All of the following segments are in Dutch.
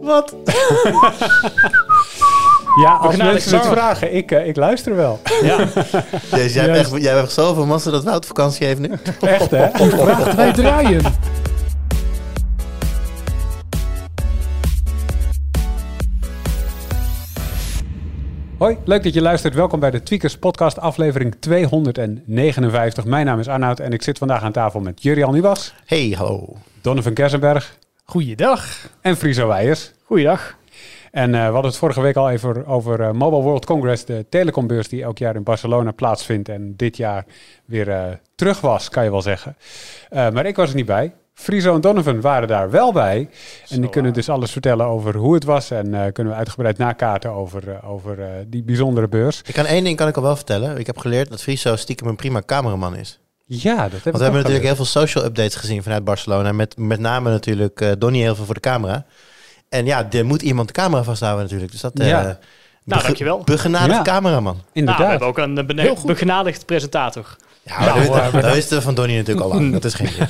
Wat? Ja, als mensen het vragen, ik, eh, ik luister wel. Ja, Jezus, jij, hebt echt, jij hebt echt zoveel massa dat Wout vakantie heeft nu. Echt, hè? Wij draaien. Hoi, leuk dat je luistert. Welkom bij de Tweakers podcast aflevering 259. Mijn naam is Arnoud en ik zit vandaag aan tafel met Jurian Nuwas, Hey, hallo. Donovan Kersenberg Goeiedag. en Friso Weijers. goeiedag. En eh, we hadden het vorige week al even over eh, Mobile World Congress, de telecombeurs die elk jaar in Barcelona plaatsvindt en dit jaar weer eh, terug was, kan je wel zeggen. Eh, maar ik was er niet bij. Friso en Donovan waren daar wel bij. En die kunnen dus alles vertellen over hoe het was. En eh, kunnen we uitgebreid nakaarten over, over eh, die bijzondere beurs. Ik kan één ding kan ik al wel vertellen. Ik heb geleerd dat Friso stiekem een prima cameraman is. Ja, dat heb ik Want we hebben natuurlijk heel veel social updates gezien vanuit Barcelona. Met, met name natuurlijk eh Donnie heel veel voor de camera. En ja, er moet iemand de camera vasthouden natuurlijk. Dus dat... eh Ja. Nou, dankjewel. Begenadigd Ja. cameraman. Nou, Inderdaad. we hebben ook een eh, begenadigd presentator. Ja, Nou, dat, dat wisten we van Donnie natuurlijk al lang. Dat is geen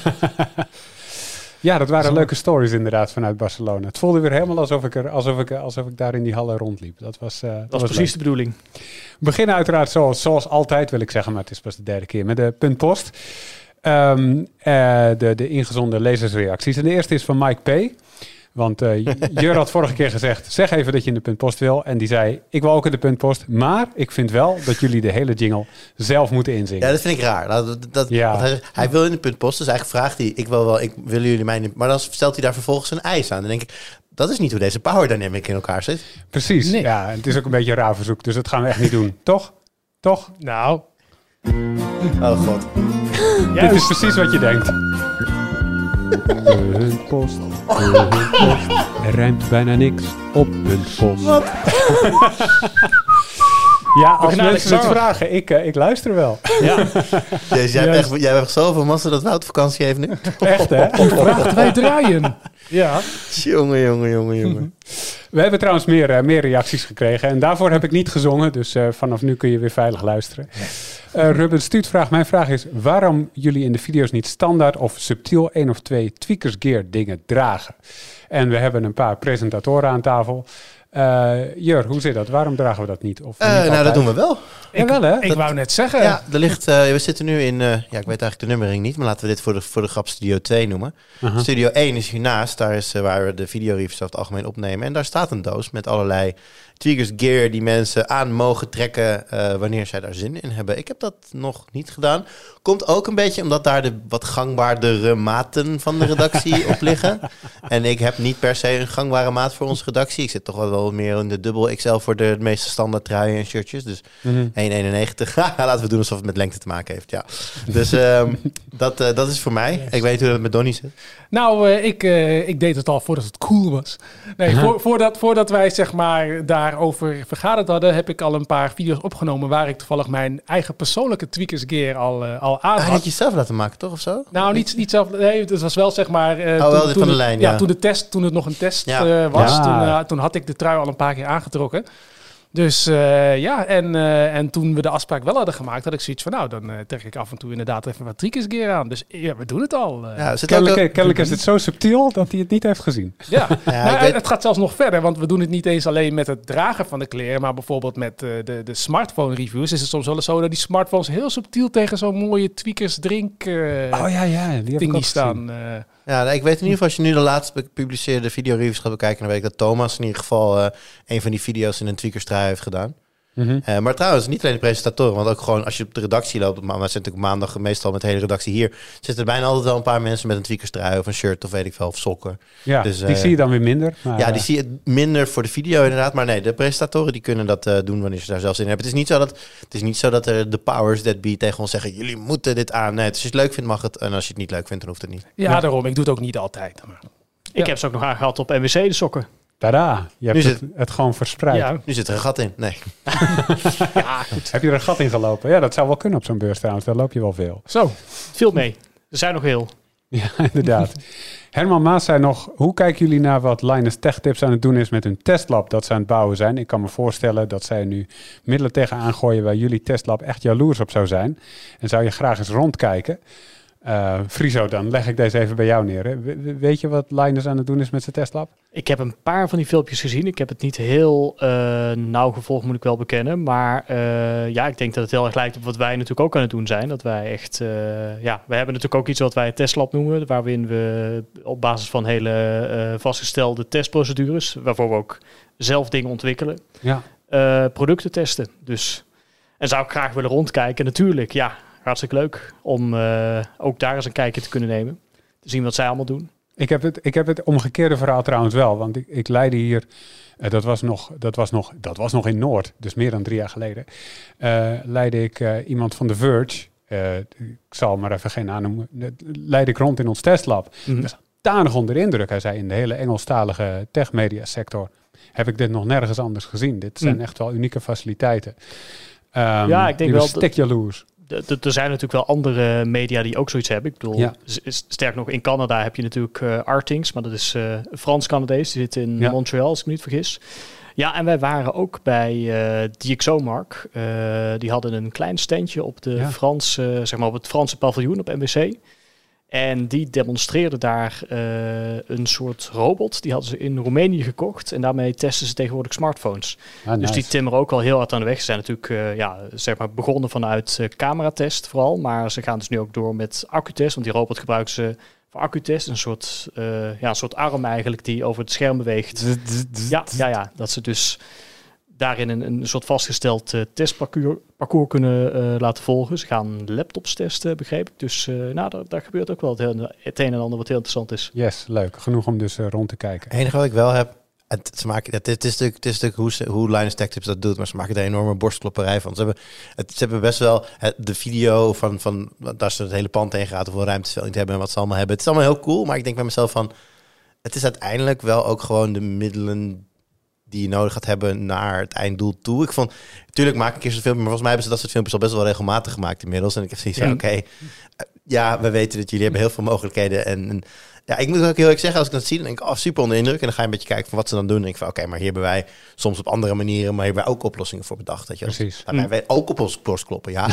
Ja, dat waren leuke stories inderdaad vanuit Barcelona. Het voelde weer helemaal alsof ik, er, alsof ik, alsof ik daar in die hallen rondliep. Dat was, eh, dat Dat was precies de bedoeling. We beginnen uiteraard zoals, zoals altijd, wil ik zeggen, maar het is pas de derde keer, met de puntpost. Ehm, eh, de, de ingezonden lezersreacties. En de eerste is van Mike P. Want eh Jur had vorige keer gezegd, zeg even dat je in de puntpost wil. En die zei, ik wil ook in de puntpost. Maar ik vind wel dat jullie de hele jingle zelf moeten inzingen. Ja, dat vind ik raar. Dat, dat, dat- Ja. hij, hij wil in de puntpost, dus eigenlijk vraagt hij, ik wil wel, ik willen jullie mij, maar dan stelt hij daar vervolgens een eis aan. Dan denk ik, dat is niet hoe deze power dynamic in elkaar zit. Precies. Nee. Ja, het is ook een beetje een raar verzoek, dus dat gaan we echt niet doen. Toch? Toch? Nou, Oh god. Dit is precies wat je denkt. Puntpost, puntpost. Er rijmt bijna niks op puntpost. Wat? Ja, als mensen het vragen, ik, eh, ik luister wel. Ja, Jezus, jij, hebt echt, jij hebt echt zoveel massa dat Wout vakantie heeft nu. Echt, hè? vraagt wij draaien. Ja. jongen, jongen, jongen, jongen. We hebben trouwens meer, eh, meer reacties gekregen. En daarvoor heb ik niet gezongen. Dus eh, vanaf nu kun je weer veilig luisteren. Eh Ruben Stuut vraagt, mijn vraag is... waarom jullie in de video's niet standaard of subtiel één of twee tweakers gear dingen dragen? En we hebben een paar presentatoren aan tafel. Eh Jur, hoe zit dat? Waarom dragen we dat niet? Of Eh, niet nou, dat doen we wel. Ja, wel hè? Ik wou net zeggen. Ja, er ligt, eh, we zitten nu in, eh, ja, ik weet eigenlijk de nummering niet, maar laten we dit voor de, voor de grap Studio 2 noemen. Aha. Studio 1 is hiernaast, daar is waar we de videoreviews over het algemeen opnemen. En daar staat een doos met allerlei tweakers gear die mensen aan mogen trekken eh, wanneer zij daar zin in hebben. Ik heb dat nog niet gedaan. Komt ook een beetje omdat daar de wat gangbaardere maten van de redactie op liggen. En ik heb niet per se een gangbare maat voor onze redactie. Ik zit toch wel wel meer in de dubbel XL voor de meeste standaard truien en shirtjes. Dus Mhm. 1,91. Laten we doen alsof het met lengte te maken heeft. Ja. Dus ehm, dat, eh, dat is voor mij. Ik weet hoe dat met Donnie zit. Nou, eh, ik, ik deed het al voordat het cool was. Nee, voor, voordat, voordat wij zeg maar daarover vergaderd hadden, heb ik al een paar video's opgenomen waar ik toevallig mijn eigen persoonlijke tweakers gear al, eh, al aan Ah, had. had je zelf laten maken, toch? Of zo? Nou, niet, niet zelf. Nee, het was wel zeg maar. eh, Oh, wel dit van de lijn, ja. ja. toen de test, toen het nog een test Ja. eh, was, Ja. toen, toen had ik de trui al een paar keer aangetrokken. Dus eh, ja, en, eh, en toen we de afspraak wel hadden gemaakt, had ik zoiets van, nou, dan eh, trek ik af en toe inderdaad even wat triekers gear aan. Dus ja, we doen het al. Ja, Kennelijk, is het zo subtiel dat hij het niet heeft gezien. Ja, Ja, Nou, weet- het gaat zelfs nog verder, want we doen het niet eens alleen met het dragen van de kleren, maar bijvoorbeeld met eh, de, de smartphone reviews is het soms wel eens zo dat die smartphones heel subtiel tegen zo'n mooie tweakers drink eh Oh ja, ja. Die heb ik dingie staan. gezien. eh. Ja, nee, ik weet in ieder geval, als je nu de laatst gepubliceerde videoreviews gaat bekijken, dan weet ik dat Thomas in ieder geval eh, een van die video's in een heeft gedaan. Mhm. Eh, maar trouwens, niet alleen de presentatoren, want ook gewoon als je op de redactie loopt, maar we zitten natuurlijk maandag meestal met de hele redactie hier, zitten er bijna altijd wel een paar mensen met een tweakerstrui of een shirt of weet ik veel, of sokken. Ja, Dus, die eh, zie je dan weer minder. Maar, ja, die eh, zie je minder voor de video inderdaad. Maar nee, de presentatoren die kunnen dat eh, doen wanneer ze daar zelf zin in hebben. Het is niet zo dat, het is niet zo dat er de powers that be tegen ons zeggen... jullie moeten dit aan. Nee, als je het leuk vindt mag het. En als je het niet leuk vindt, dan hoeft het niet. Ja, Ja. daarom. Ik doe het ook niet altijd. Maar. ik Ja. heb ze ook nog aangehad op NWC, de sokken. Tada, je hebt Nu het, het gewoon verspreid. Ja, Nu zit er een gat in. Nee. ja, goed. Heb je er een gat in gelopen? Ja, dat zou wel kunnen op zo'n beurs trouwens. Daar loop je wel veel. Zo. Veel mee. Er zijn nog heel. Ja, inderdaad. Herman Maas zei nog, hoe kijken jullie naar wat Linus Tech Tips aan het doen is met hun testlab dat ze aan het bouwen zijn? Ik kan me voorstellen dat zij nu middelen tegenaan gooien waar jullie testlab echt jaloers op zou zijn. En zou je graag eens rondkijken. Eh Friso, dan leg ik deze even bij jou neer. Hè. Weet je wat Linus aan het doen is met zijn testlab? Ik heb een paar van die filmpjes gezien. Ik heb het niet heel eh, nauw gevolgd, moet ik wel bekennen. Maar eh, ja, ik denk dat het heel erg lijkt op wat wij natuurlijk ook aan het doen zijn. Dat wij echt, ja, we hebben natuurlijk ook iets wat wij het testlab noemen. Waarin we op basis van hele vastgestelde testprocedures, waarvoor we ook zelf dingen ontwikkelen, Ja. producten testen. Dus, en zou ik graag willen rondkijken. Natuurlijk, ja, hartstikke leuk om eh, ook daar eens een kijkje te kunnen nemen. Te zien wat zij allemaal doen. Ik heb, het, ik heb het omgekeerde verhaal trouwens wel. Want ik, ik leidde hier, eh, dat, was nog, dat, was nog, dat was nog in Noord, dus meer dan drie jaar geleden. eh leidde ik iemand van The Verge, ik zal maar even geen naam noemen, leidde ik rond in ons testlab. Mhm. Dat is danig onder de indruk. Hij zei in de hele Engelstalige tech-media sector heb ik dit nog nergens anders gezien. Dit zijn Mm. echt wel unieke faciliteiten. Ehm, Ja, ik denk wel stek jaloers. Er zijn natuurlijk wel andere media die ook zoiets hebben. Ik bedoel, Ja. sterk nog, in Canada heb je natuurlijk eh Artings, maar dat is eh Frans-Canadees. Die zit in Ja. Montreal, als ik me niet vergis. Ja, en wij waren ook bij eh DxOMark. Die hadden een klein standje op, de Ja. Franse, zeg maar op het Franse paviljoen op MWC. En die demonstreerden daar eh, een soort robot. Die hadden ze in Roemenië gekocht. En daarmee testen ze tegenwoordig smartphones. Ah, Dus die timmeren ook al heel hard aan de weg. Ze zijn natuurlijk eh, ja, zeg maar begonnen vanuit eh, cameratest vooral. Maar ze gaan dus nu ook door met accutest. Want die robot gebruiken ze voor accutest. Een soort, ja, een soort arm eigenlijk die over het scherm beweegt. Ja, ja, ja, dat ze dus daarin een, een soort vastgesteld eh, testparcours parcours kunnen eh, laten volgen. Ze gaan laptops testen, begreep ik. Dus eh, nou, daar, daar gebeurt ook wel het, heel- het een en ander wat heel interessant is. Yes, leuk. Genoeg om dus eh, rond te kijken. Het enige wat ik wel heb, het, ze maken, het, het is natuurlijk, het is natuurlijk hoe, ze, hoe Linus Tech Tips dat doet, maar ze maken er een enorme borstklopperij van. Ze hebben, het, ze hebben best wel het, de video van, van daar ze het hele pand heen gaat, hoeveel ruimte ze wel niet hebben en wat ze allemaal hebben. Het is allemaal heel cool, maar ik denk bij mezelf van, het is uiteindelijk wel ook gewoon de middelen die je nodig gaat hebben naar het einddoel toe. Ik vond, natuurlijk maak ik eerst een filmpje, maar volgens mij hebben ze dat soort filmpjes al best wel regelmatig gemaakt inmiddels. En ik heb zoiets van, Ja. oké, eh, ja, we weten dat jullie hebben heel veel mogelijkheden en, en ja, ik moet ook heel erg zeggen, als ik dat zie, dan denk ik, oh, super onder de indruk. En dan ga je een beetje kijken van wat ze dan doen. En denk ik van, oké, maar hier hebben wij soms op andere manieren, maar hier hebben wij ook oplossingen voor bedacht. Dat je. Precies. Daarbij wij ook op ons borst kloppen, ja.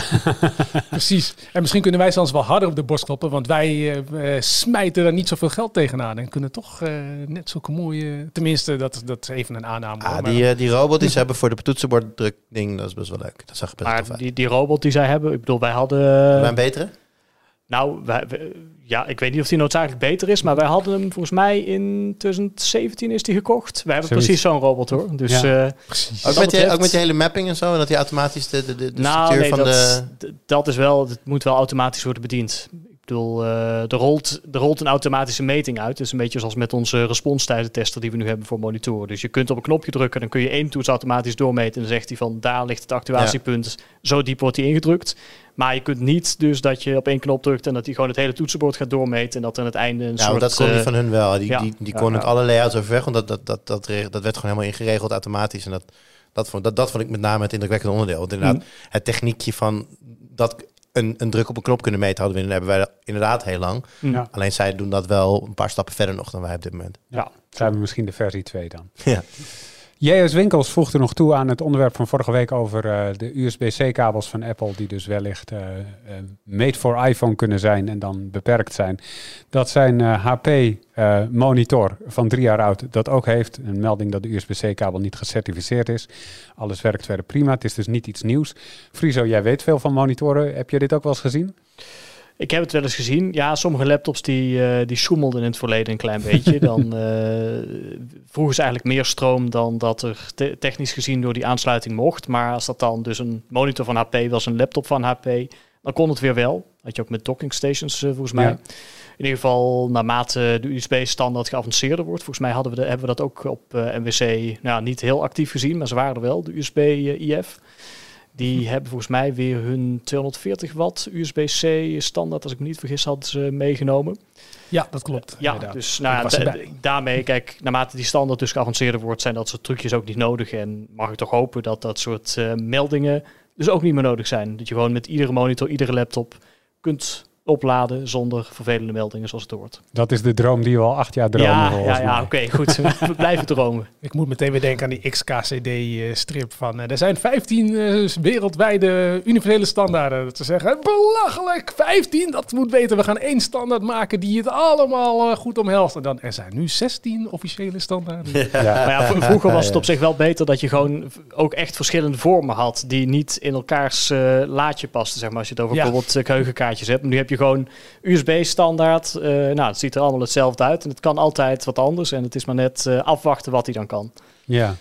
Precies. En misschien kunnen wij zelfs wel harder op de borst kloppen, want wij eh, eh, smijten er niet zoveel geld tegenaan en kunnen toch eh, net zulke mooie... Tenminste, dat, dat is even een aanname. Ah, maar- die, die robot die ze hebben voor de toetsenborddruk ding, dat is best wel leuk. Dat zag er best wel Maar die, die robot die zij hebben, ik bedoel, wij hadden... Een betere? Nou, wij, wij- ja, ik weet niet of die noodzakelijk beter is, maar wij hadden hem volgens mij in 2017 is die gekocht. Wij hebben Zoiets. precies zo'n robot hoor. Dus Ja. eh, Precies. Ook met, die, betreft- ook met die hele mapping en zo, en dat hij automatisch de, de, de, de nou, structuur nee, van dat, de... dat is wel, het moet wel automatisch worden bediend. Ik bedoel, eh, er, rolt, er rolt een automatische meting uit. Dus een beetje zoals met onze responstijdentester die we nu hebben voor monitoren. Dus je kunt op een knopje drukken, dan kun je één toets automatisch doormeten. En dan zegt hij van daar ligt het actuatiepunt. Zo diep wordt hij ingedrukt. Maar je kunt niet dus dat je op één knop drukt en dat hij gewoon het hele toetsenbord gaat doormeten. En dat aan het einde een Ja, soort... dat kon die eh, van hun wel. Die, ja. die, die Ja, kon ja. het alle layouts overweg, want dat, dat, dat, dat, dat werd gewoon helemaal ingeregeld automatisch. En dat, dat, vond, dat, dat vond ik met name het indrukwekkende onderdeel. Want inderdaad, Mm. het techniekje van dat een, een druk op een knop kunnen meten, hadden we, hebben wij dat inderdaad heel lang. Ja. Alleen zij doen dat wel een paar stappen verder nog dan wij op dit moment. Ja. Zijn we misschien de versie 2 dan? Ja. JS Winkels voegde nog toe aan het onderwerp van vorige week over eh, de USB-C-kabels van Apple, die dus wellicht eh, eh, made for iPhone kunnen zijn en dan beperkt zijn. Dat zijn HP-monitor van drie jaar oud dat ook heeft. Een melding dat de USB-C-kabel niet gecertificeerd is. Alles werkt verder prima. Het is dus niet iets nieuws. Friso, jij weet veel van monitoren. Heb je dit ook wel eens gezien? Ik heb het wel eens gezien. Ja, sommige laptops die, eh die schoemelden in het verleden een klein beetje. Dan eh, vroegen ze eigenlijk meer stroom dan dat er te- technisch gezien door die aansluiting mocht. Maar als dat dan dus een monitor van HP was, een laptop van HP, dan kon het weer wel. Had je ook met docking stations eh, volgens mij. Ja. In ieder geval, naarmate de USB-standaard geavanceerder wordt. Volgens mij hadden we de, hebben we dat ook op MWC nou, niet heel actief gezien, maar ze waren er wel, de USB-IF. Die hebben volgens mij weer hun 240 watt USB-C standaard, als ik me niet vergis, hadden ze meegenomen. Ja, dat klopt. Ja, inderdaad. dus nou, da- daarmee, kijk, naarmate die standaard dus geavanceerder wordt, zijn dat soort trucjes ook niet nodig. En mag ik toch hopen dat dat soort eh, meldingen dus ook niet meer nodig zijn. Dat je gewoon met iedere monitor, iedere laptop kunt opladen zonder vervelende meldingen zoals het hoort. Dat is de droom die we al acht jaar dromen. ja, ja, ja oké, goed. we blijven dromen. Ik moet meteen weer denken aan die XKCD-strip van... eh, er zijn 15 eh, wereldwijde universele standaarden. Dat ze zeggen, belachelijk, 15, dat moet weten. We gaan één standaard maken die het allemaal eh, goed omhelst. En dan, er zijn nu 16 officiële standaarden. Ja. Maar ja, vroeger was het op zich wel beter dat je gewoon ook echt verschillende vormen had die niet in elkaars eh, laadje pasten, zeg maar. Als je het over Ja. bijvoorbeeld eh, geheugenkaartjes hebt. Nu heb je gewoon USB-standaard. eh nou, het ziet er allemaal hetzelfde uit en het kan altijd wat anders. En het is maar net eh, afwachten wat hij dan kan. Ja.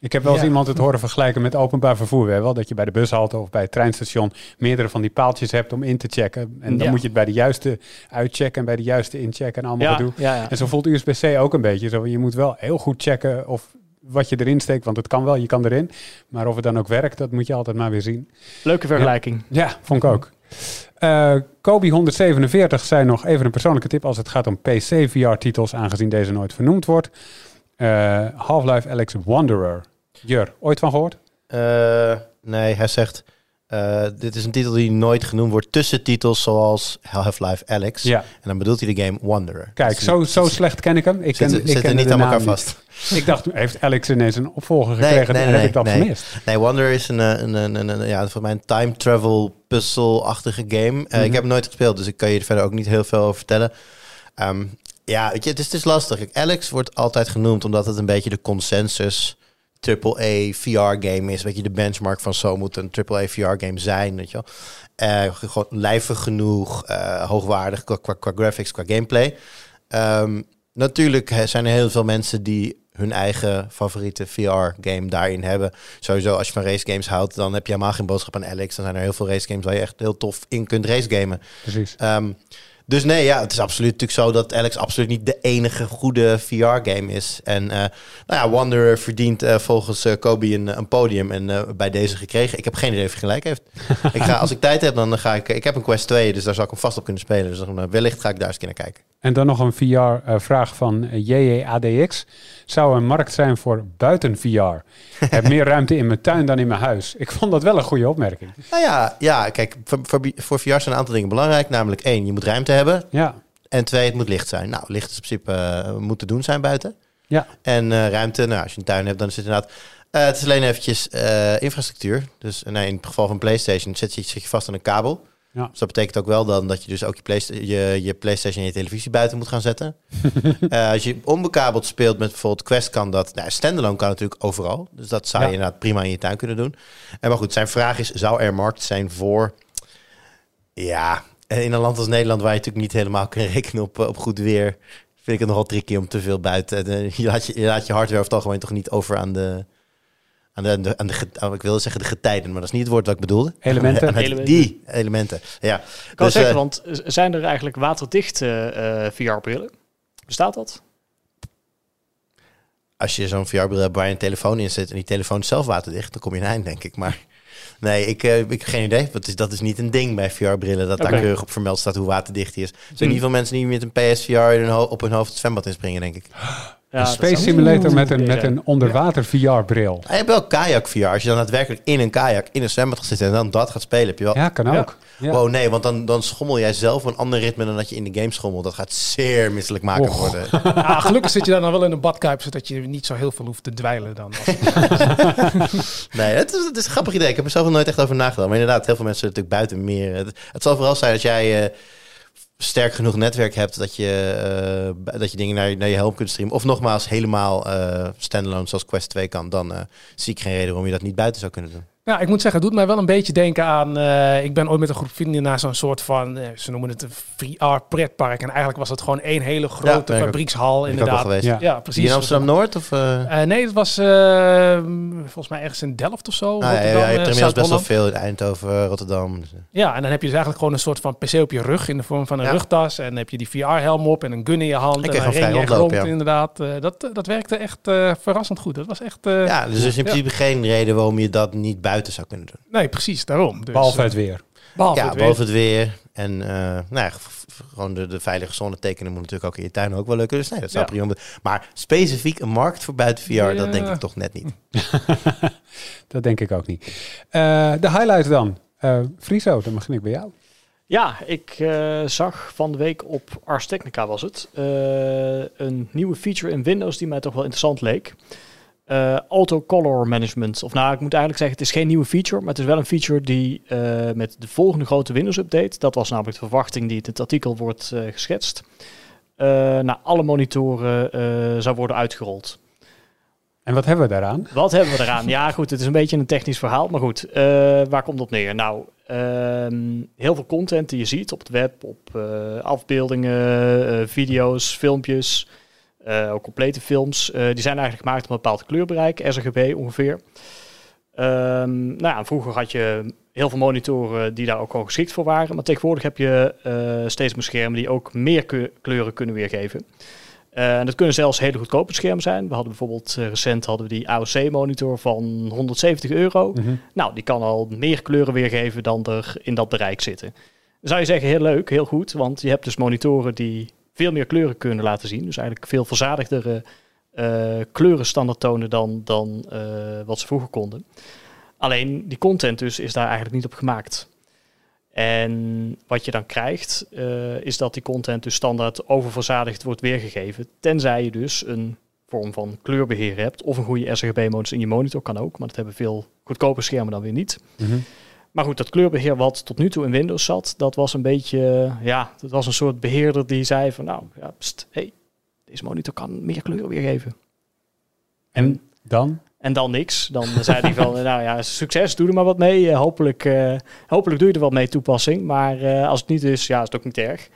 Ik heb wel eens Ja. iemand het horen vergelijken met openbaar vervoer. Hè, wel, dat je bij de bushalte of bij het treinstation meerdere van die paaltjes hebt om in te checken. En dan Ja. moet je het bij de juiste uitchecken en bij de juiste inchecken en allemaal Ja, gedoe. ja, ja. En zo voelt USB-C ook een beetje. Zo, je moet wel heel goed checken of wat je erin steekt, want het kan wel, je kan erin. Maar of het dan ook werkt, dat moet je altijd maar weer zien. Leuke vergelijking. Ja, vond ik ook. Eh Kobe 147 zei nog even een persoonlijke tip als het gaat om PC VR-titels, aangezien deze nooit vernoemd wordt. Eh, Half-Life Alex Wanderer. Jur, ooit van gehoord? Eh, nee, hij zegt... eh, dit is een titel die nooit genoemd wordt tussen titels zoals Half-Life Alex. Ja. En dan bedoelt hij de game Wanderer. Kijk, zo, zo slecht ken ik hem. Ik ken, zitten, ik niet aan elkaar niet. vast. Ik dacht, heeft Alex ineens een opvolger Nee, gekregen nee, en nee, heb ik dat nee. gemist? Nee, Wanderer is een, eh, een, een, een, een- ja, voor mij een time travel puzzle-achtige game. Eh, Mhm. Ik heb hem nooit gespeeld, dus ik kan je er verder ook niet heel veel over vertellen. Ehm, ja, weet je, het is, het is lastig. Alex wordt altijd genoemd omdat het een beetje de consensus AAA VR-game is. Weet je, de benchmark van zo moet een AAA VR-game zijn, weet je wel. Eh, gewoon lijvig genoeg, eh, hoogwaardig qua, qua, qua graphics, qua gameplay. Ehm, natuurlijk zijn er heel veel mensen die hun eigen favoriete VR-game daarin hebben. Sowieso, als je van racegames houdt, dan heb je helemaal geen boodschap aan Alex. Dan zijn er heel veel racegames waar je echt heel tof in kunt racegamen. Precies. Ehm, dus nee, ja, het is absoluut natuurlijk zo dat Alex absoluut niet de enige goede VR-game is. En eh, nou ja, Wanderer verdient eh, volgens eh, Kobe een, een podium en bij deze gekregen. Ik heb geen idee of hij gelijk heeft. ik ga, als ik tijd heb, dan ga ik... Ik heb een Quest 2, dus daar zal ik hem vast op kunnen spelen. Dus dan, wellicht ga ik daar eens naar kijken. En dan nog een VR-vraag van JJADX. Zou er een markt zijn voor buiten VR? Ik heb meer ruimte in mijn tuin dan in mijn huis. Ik vond dat wel een goede opmerking. Nou ja, ja kijk, voor, voor, voor VR zijn een aantal dingen belangrijk. Namelijk één, je moet ruimte hebben. Ja, En twee, het moet licht zijn. Nou, licht is in principe eh, moet te doen zijn buiten. ja. En eh, ruimte, nou, als je een tuin hebt, dan is het inderdaad... eh, het is alleen eventjes infrastructuur. Dus nee, in het geval van PlayStation zit je, zit je vast aan een kabel. Ja. Dus dat betekent ook wel dan dat je dus ook je, Playsta- je, je PlayStation en je televisie buiten moet gaan zetten. Als je onbekabeld speelt met bijvoorbeeld Quest, kan dat. Nou, standalone kan natuurlijk overal. Dus dat zou je inderdaad prima in je tuin kunnen doen. En maar goed, zijn vraag is: zou er markt zijn voor. Ja, en in een land als Nederland, waar je natuurlijk niet helemaal kan rekenen op, eh, op goed weer, vind ik het nogal tricky om te veel buiten. eh, je, laat je, je laat je hardware over het algemeen toch niet over aan de. Aan de, aan de, aan de ik wilde zeggen de getijden, maar dat is niet het woord wat ik bedoelde. Elementen. Aan Elementen. Die elementen. Ja. Ik kan Dus, zeggen, eh, want zijn er eigenlijk waterdichte eh, VR-brillen? Bestaat dat? als je zo'n VR-bril hebt waar je een telefoon in zit en die telefoon is zelf waterdicht, dan kom je een eind, denk ik. Maar nee, ik, eh, ik heb geen idee. Dat is, dat is niet een ding bij VR-brillen, dat daar keurig op vermeld staat hoe waterdicht die is. Er zijn Hm. niet veel mensen die met een PSVR in op hun hoofd het zwembad inspringen, denk ik. Ja, een space simulator met een, met een onderwater VR-bril. Je hebt wel kajak-VR. Als je dan daadwerkelijk in een kajak in een zwembad gaat zitten en dan dat gaat spelen, heb je wel... Ja, kan ook. Ja. Wow, nee, want dan, dan schommel jij zelf een ander ritme dan dat je in de game schommelt. Dat gaat zeer misselijk maken worden. Ja, gelukkig zit je dan wel in een badkuip, zodat je niet zo heel veel hoeft te dweilen dan. Nee, het is, het is een grappig idee. Ik heb er zelf nog nooit echt over nagedacht. Maar inderdaad, heel veel mensen natuurlijk buiten meer. Het, het zal vooral zijn dat jij eh, sterk genoeg netwerk hebt dat je, eh, dat je dingen naar, je- naar je helm kunt streamen. Of nogmaals, helemaal eh standalone zoals Quest 2 kan. Dan eh, zie ik geen reden waarom je dat niet buiten zou kunnen doen. Ja, ik moet zeggen, het doet mij wel een beetje denken aan... eh, ik ben ooit met een groep vrienden naar zo'n soort van... eh, ze noemen het een VR-pretpark. En eigenlijk was het gewoon één hele grote fabriekshal, ook inderdaad. geweest. Ja. Ja, Die precies. in Amsterdam-Noord? Of, eh? Eh, nee, het was eh, volgens mij ergens in Delft of zo. Ah, ja, ja, je hebt inmiddels best wel veel in Eindhoven, Rotterdam. Dus. Ja, en dan heb je dus eigenlijk gewoon een soort van PC op je rug in de vorm van een Ja. rugtas. En dan heb je die VR-helm op en een gun in je hand. Ik en dan ren je rond, ja. inderdaad. Eh, dat, dat werkte echt eh, verrassend goed. Dat was echt... eh, ja, dus er is in Ja. principe geen reden waarom je dat niet buiten zou kunnen doen. Nee, precies, daarom. Dus, Behalve eh, het weer. behalve ja, het weer. boven het weer. En eh, nou ja, gewoon de, de veilige zone tekenen moet natuurlijk ook in je tuin ook wel lukken. Dus nee, dat zou Ja. prima. Maar specifiek een markt voor buiten VR, Ja. dat denk ik toch net niet. Dat denk ik ook niet. Eh, de highlight dan. Eh Friso, dan begin ik bij jou. Ja, ik eh, zag van de week op Ars Technica was het eh, een nieuwe feature in Windows die mij toch wel interessant leek. Eh, auto color management. Of nou, ik moet eigenlijk zeggen, het is geen nieuwe feature, maar het is wel een feature die eh, met de volgende grote Windows update, dat was namelijk de verwachting die in het artikel wordt eh, geschetst, naar alle monitoren zou worden uitgerold. En wat hebben we daaraan? Wat hebben we eraan? Ja, goed, het is een beetje een technisch verhaal, maar goed, waar komt op neer? Nou, ehm, heel veel content die je ziet op het web, op afbeeldingen, video's, filmpjes, eh, ook complete films, eh, die zijn eigenlijk gemaakt op een bepaald kleurbereik, sRGB ongeveer. Ehm, nou ja, vroeger had je heel veel monitoren die daar ook al geschikt voor waren, maar tegenwoordig heb je eh, steeds meer schermen die ook meer kleuren kunnen weergeven. Eh, en dat kunnen zelfs hele goedkope schermen zijn. We hadden bijvoorbeeld eh, recent hadden we die AOC-monitor van 170 euro. Mhm. Nou, die kan al meer kleuren weergeven dan er in dat bereik zitten. Dan zou je zeggen, heel leuk, heel goed. Want je hebt dus monitoren die veel meer kleuren kunnen laten zien. Dus eigenlijk veel verzadigdere eh kleuren standaard tonen dan, dan eh, wat ze vroeger konden. Alleen die content dus is daar eigenlijk niet op gemaakt. En wat je dan krijgt, eh, is dat die content dus standaard oververzadigd wordt weergegeven. Tenzij je dus een vorm van kleurbeheer hebt. Of een goede sRGB-modus in je monitor kan ook. Maar dat hebben veel goedkope schermen dan weer niet. Mhm. Maar goed, dat kleurbeheer wat tot nu toe in Windows zat, dat was een beetje, ja, dat was een soort beheerder die zei van, nou, ja, pst, hey, deze monitor kan meer kleuren weergeven. En dan? En dan niks. Dan zei hij van, nou ja, succes, doe er maar wat mee. Eh, hopelijk, eh, hopelijk doe je er wat mee toepassing. Maar eh, als het niet is, ja, is het ook niet erg.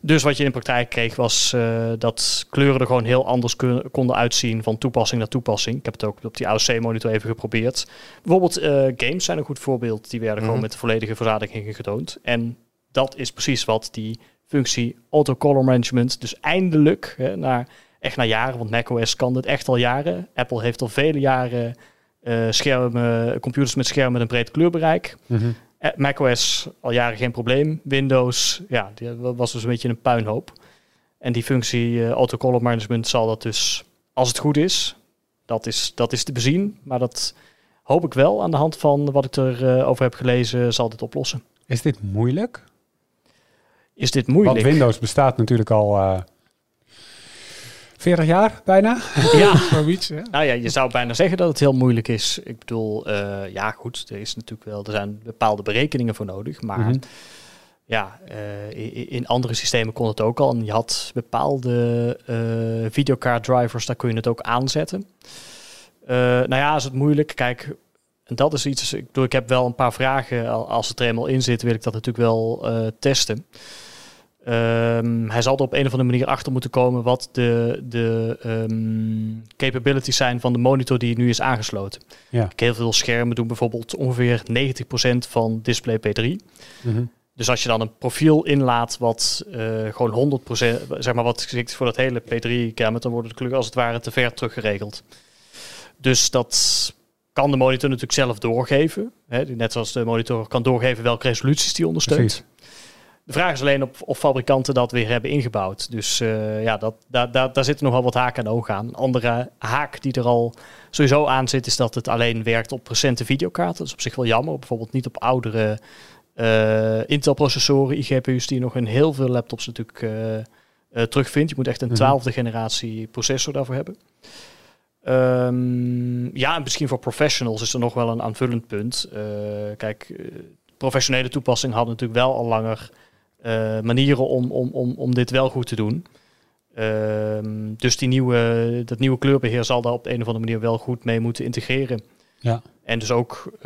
Dus wat je in de praktijk kreeg was eh, dat kleuren er gewoon heel anders kun- konden uitzien van toepassing naar toepassing. Ik heb het ook op die AOC-monitor even geprobeerd. Bijvoorbeeld eh, games zijn een goed voorbeeld. Die werden gewoon Mhm. met de volledige verzadiging getoond. En dat is precies wat die functie auto color management dus eindelijk, hè, na, echt na jaren, want macOS kan dit echt al jaren. Apple heeft al vele jaren eh, schermen, computers met schermen met een breed kleurbereik. Eh, macOS al jaren geen probleem. Windows, ja, die was dus een beetje een puinhoop. En die functie eh color management zal dat dus, als het goed is, dat is, dat is te bezien. Maar dat hoop ik wel aan de hand van wat ik erover over heb gelezen, zal dit oplossen. Is dit moeilijk? Is dit moeilijk? Want Windows bestaat natuurlijk al eh 40 jaar bijna. Ja, Zoiets? Nou ja, je zou bijna zeggen dat het heel moeilijk is. Ik bedoel, eh, ja goed, er is natuurlijk wel, er zijn bepaalde berekeningen voor nodig, maar Mhm. ja, eh, in andere systemen kon het ook al. En je had bepaalde videokaart drivers, daar kun je het ook aanzetten. Nou ja, is het moeilijk. Kijk, en dat is iets. Ik bedoel, ik heb wel een paar vragen. Al- Als het er eenmaal in zit, wil ik dat natuurlijk wel testen. Ehm, hij zal er op een of andere manier achter moeten komen wat de, de ehm, capabilities zijn van de monitor die nu is aangesloten. Ja. Heel veel schermen doen bijvoorbeeld ongeveer 90% van display P3. Mhm. Dus als je dan een profiel inlaat wat eh, gewoon 100%, zeg maar wat geschikt is voor dat hele P3-gamut, dan wordt de kleur als het ware te ver teruggeregeld. Dus dat kan de monitor natuurlijk zelf doorgeven. Hè, net zoals de monitor kan doorgeven welke resoluties die ondersteunt. Precies. De vraag is alleen of, of fabrikanten dat weer hebben ingebouwd. Dus eh, ja, dat, daar, daar, daar zitten nog wel wat haken en ogen aan. Een andere haak die er al sowieso aan zit, is dat het alleen werkt op recente videokaarten. Dat is op zich wel jammer. Bijvoorbeeld niet op oudere eh, Intel-processoren, iGPU's, die je nog in heel veel laptops natuurlijk eh, terugvindt. Je moet echt een Mhm. twaalfde generatie processor daarvoor hebben. Ehm, ja, en misschien voor professionals is er nog wel een aanvullend punt. Kijk, professionele toepassingen hadden natuurlijk wel al langer manieren om, om, om, om dit wel goed te doen. Ehm, dus die nieuwe, dat nieuwe kleurbeheer zal daar op de een of andere manier wel goed mee moeten integreren. Ja. En dus ook eh,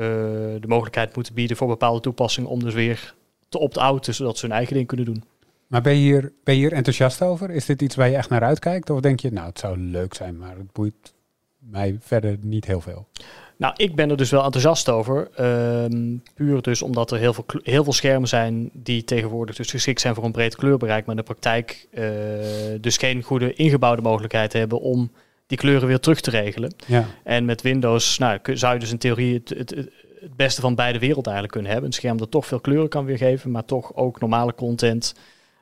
de mogelijkheid moeten bieden voor bepaalde toepassingen om dus weer te opt-outen, zodat ze hun eigen ding kunnen doen. Maar ben je, hier, ben je hier enthousiast over? Is dit iets waar je echt naar uitkijkt? Of denk je, nou, het zou leuk zijn, maar het boeit mij verder niet heel veel? Nou, ik ben er dus wel enthousiast over. Ehm, puur dus omdat er heel veel, heel veel schermen zijn die tegenwoordig dus geschikt zijn voor een breed kleurbereik, maar in de praktijk eh, dus geen goede ingebouwde mogelijkheid hebben om die kleuren weer terug te regelen. Ja. En met Windows nou, zou je dus in theorie het het beste van beide werelden eigenlijk kunnen hebben. Een scherm dat toch veel kleuren kan weergeven, maar toch ook normale content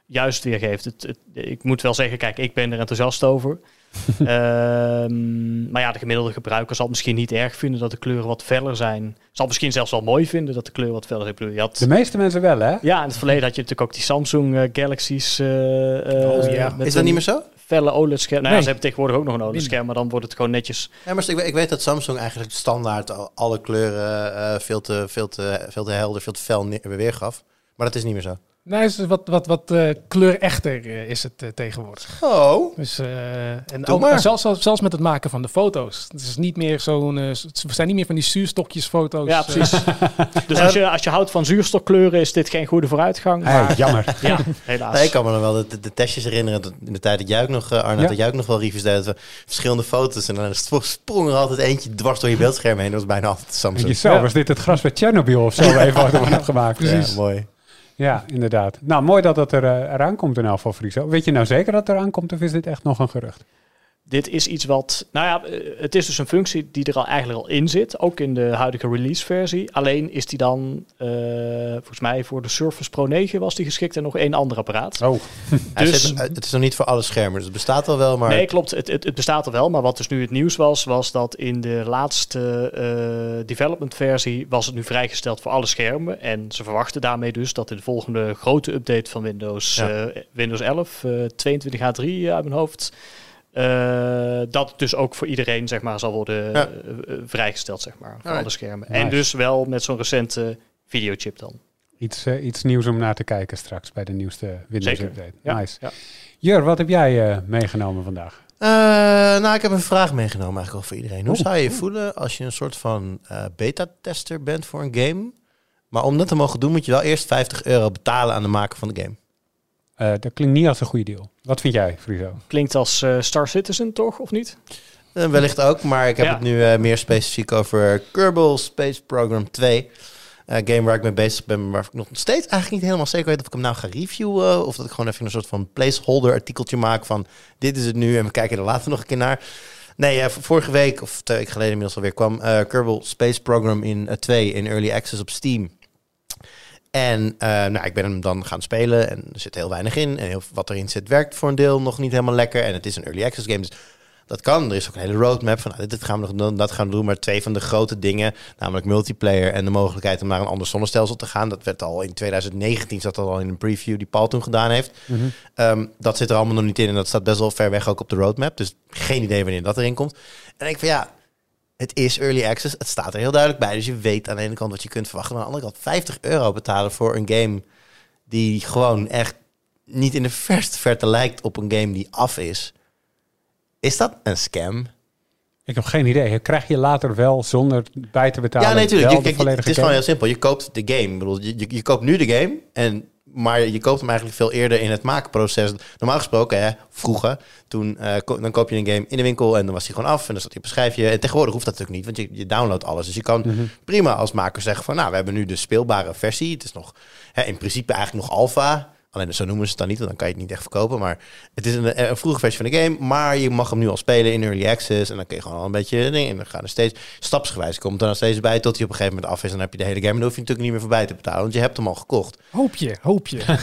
juist weergeeft. Het, het, ik moet wel zeggen, kijk, ik ben er enthousiast over. Ehm, maar ja, de gemiddelde gebruiker zal het misschien niet erg vinden dat de kleuren wat feller zijn. Zal misschien zelfs wel mooi vinden dat de kleuren wat feller zijn. Je had- De meeste mensen wel, hè? ja, in het verleden had je natuurlijk ook die Samsung eh, Galaxies. eh, eh, Oh, ja. Is dat niet meer zo? Felle OLED-scherm. Nou ja, Nee. ze hebben tegenwoordig ook nog een OLED-scherm, maar dan wordt het gewoon netjes. Ja, maar ik, weet- ik weet dat Samsung eigenlijk standaard al- alle kleuren eh, veel, te, veel, te, veel te helder, veel te fel weergaf. Maar dat is niet meer zo. Nee, het is wat, wat, wat eh, kleurechter eh, is het eh, tegenwoordig. Oh. Dus, eh, en Doe ook, maar. zelfs, zelfs met het maken van de foto's. Het is niet meer zo'n. we zijn niet meer van die zuurstokjesfoto's. Ja, precies. dus als je, als je houdt van zuurstokkleuren, is dit geen goede vooruitgang. Hey, jammer. ja, helaas. Nee, ik kan me nog wel de, de, de testjes herinneren. Dat in de tijd dat jij ook nog, Ja. dat jij ook nog wel reviews deed. dat we Verschillende foto's. En dan sp- sprong er altijd eentje dwars door je beeldscherm heen. Dat was bijna altijd Samsung. Jezelf, Ja. was dit het gras bij Chernobyl of zo? van hebt gemaakt. Ja, Ja, mooi. Ja, inderdaad. Nou, mooi dat het er, eh, eraan komt in elk geval, Friso. Weet je nou zeker dat het eraan komt of is dit echt nog een gerucht? Dit is iets wat, nou ja, eh, het is dus een functie die er al eigenlijk al in zit, ook in de huidige release versie. Alleen is die dan, eh, volgens mij voor de Surface Pro 9 was die geschikt en nog één ander apparaat. Oh, Dus- zit- het is nog niet voor alle schermen. Dus het bestaat al wel, maar... Nee, klopt. Het, het, het bestaat er wel. Maar wat dus nu het nieuws was, was dat in de laatste eh, development versie was het nu vrijgesteld voor alle schermen. En ze verwachten daarmee dus dat in de volgende grote update van Windows, Ja. eh, Windows 11, eh 22 H3 uit mijn hoofd, eh, dat dus ook voor iedereen zeg maar zal worden Ja. eh, eh, vrijgesteld zeg maar voor Alright. alle schermen. Nice. En dus wel met zo'n recente videochip dan. iets, eh, iets nieuws om naar te kijken straks bij de nieuwste Windows Zeker. Update. Ja. Nice. Ja. Jur, wat heb jij eh, meegenomen vandaag? Eh, nou, ik heb een vraag meegenomen eigenlijk al voor iedereen. Hoe zou je je voelen als je een soort van eh, beta-tester bent voor een game? Maar om dat te mogen doen, moet je wel eerst 50 euro betalen aan de maker van de game. Eh, dat klinkt niet als een goede deal. Wat vind jij, Friso? Klinkt als eh, Star Citizen toch, of niet? Eh, wellicht ook, maar ik heb Ja. het nu eh, meer specifiek over Kerbal Space Program 2. Eh game waar ik mee bezig ben, waar ik nog steeds eigenlijk niet helemaal zeker weet of ik hem nou ga reviewen. Of dat ik gewoon even een soort van placeholder artikeltje maak van dit is het nu en we kijken er later nog een keer naar. Nee, vorige week, of twee weken geleden inmiddels alweer, kwam eh Kerbal Space Program in eh, 2 in Early Access op Steam. En eh, nou, ik ben hem dan gaan spelen en er zit heel weinig in. En heel, wat erin zit werkt voor een deel nog niet helemaal lekker. En het is een Early Access game, dus dat kan. Er is ook een hele roadmap van nou, dit, dit gaan we nog doen, dat gaan we doen. Maar twee van de grote dingen, namelijk multiplayer en de mogelijkheid om naar een ander zonnestelsel te gaan. Dat werd al in 2019, zat dat al in een preview die Paul toen gedaan heeft. Ehm, dat zit er allemaal nog niet in en dat staat best wel ver weg ook op de roadmap. Dus geen idee wanneer dat erin komt. En ik van ja, het is early access. Het staat er heel duidelijk bij. Dus je weet aan de ene kant wat je kunt verwachten. Maar aan de andere kant 50 euro betalen voor een game die gewoon echt niet in de verste verte lijkt op een game die af is. Is dat een scam? Ik heb geen idee. Krijg je later wel zonder bij te betalen? ja, nee, natuurlijk. het is gewoon heel simpel. Je koopt de game. Ik bedoel, je, je, je koopt nu de game. En, maar je koopt hem eigenlijk veel eerder in het maakproces. Normaal gesproken, hè, vroeger, toen, eh, ko- dan koop je een game in de winkel en dan was hij gewoon af. En dan zat hij op een schijfje. En tegenwoordig hoeft dat natuurlijk niet, want je, je downloadt alles. Dus je kan Mhm. prima als maker zeggen van, nou, we hebben nu de speelbare versie. Het is nog hè, in principe eigenlijk nog alfa. Alleen zo noemen ze het dan niet, want dan kan je het niet echt verkopen. Maar het is een, een vroege versie van de game. Maar je mag hem nu al spelen in early access. En dan kun je gewoon al een beetje dingen. En dan gaan er steeds stapsgewijs. Komt er nog steeds bij tot hij op een gegeven moment af is. En dan heb je de hele game. En dan hoef je natuurlijk niet meer voorbij te betalen. Want je hebt hem al gekocht. Hoop je, hoop je.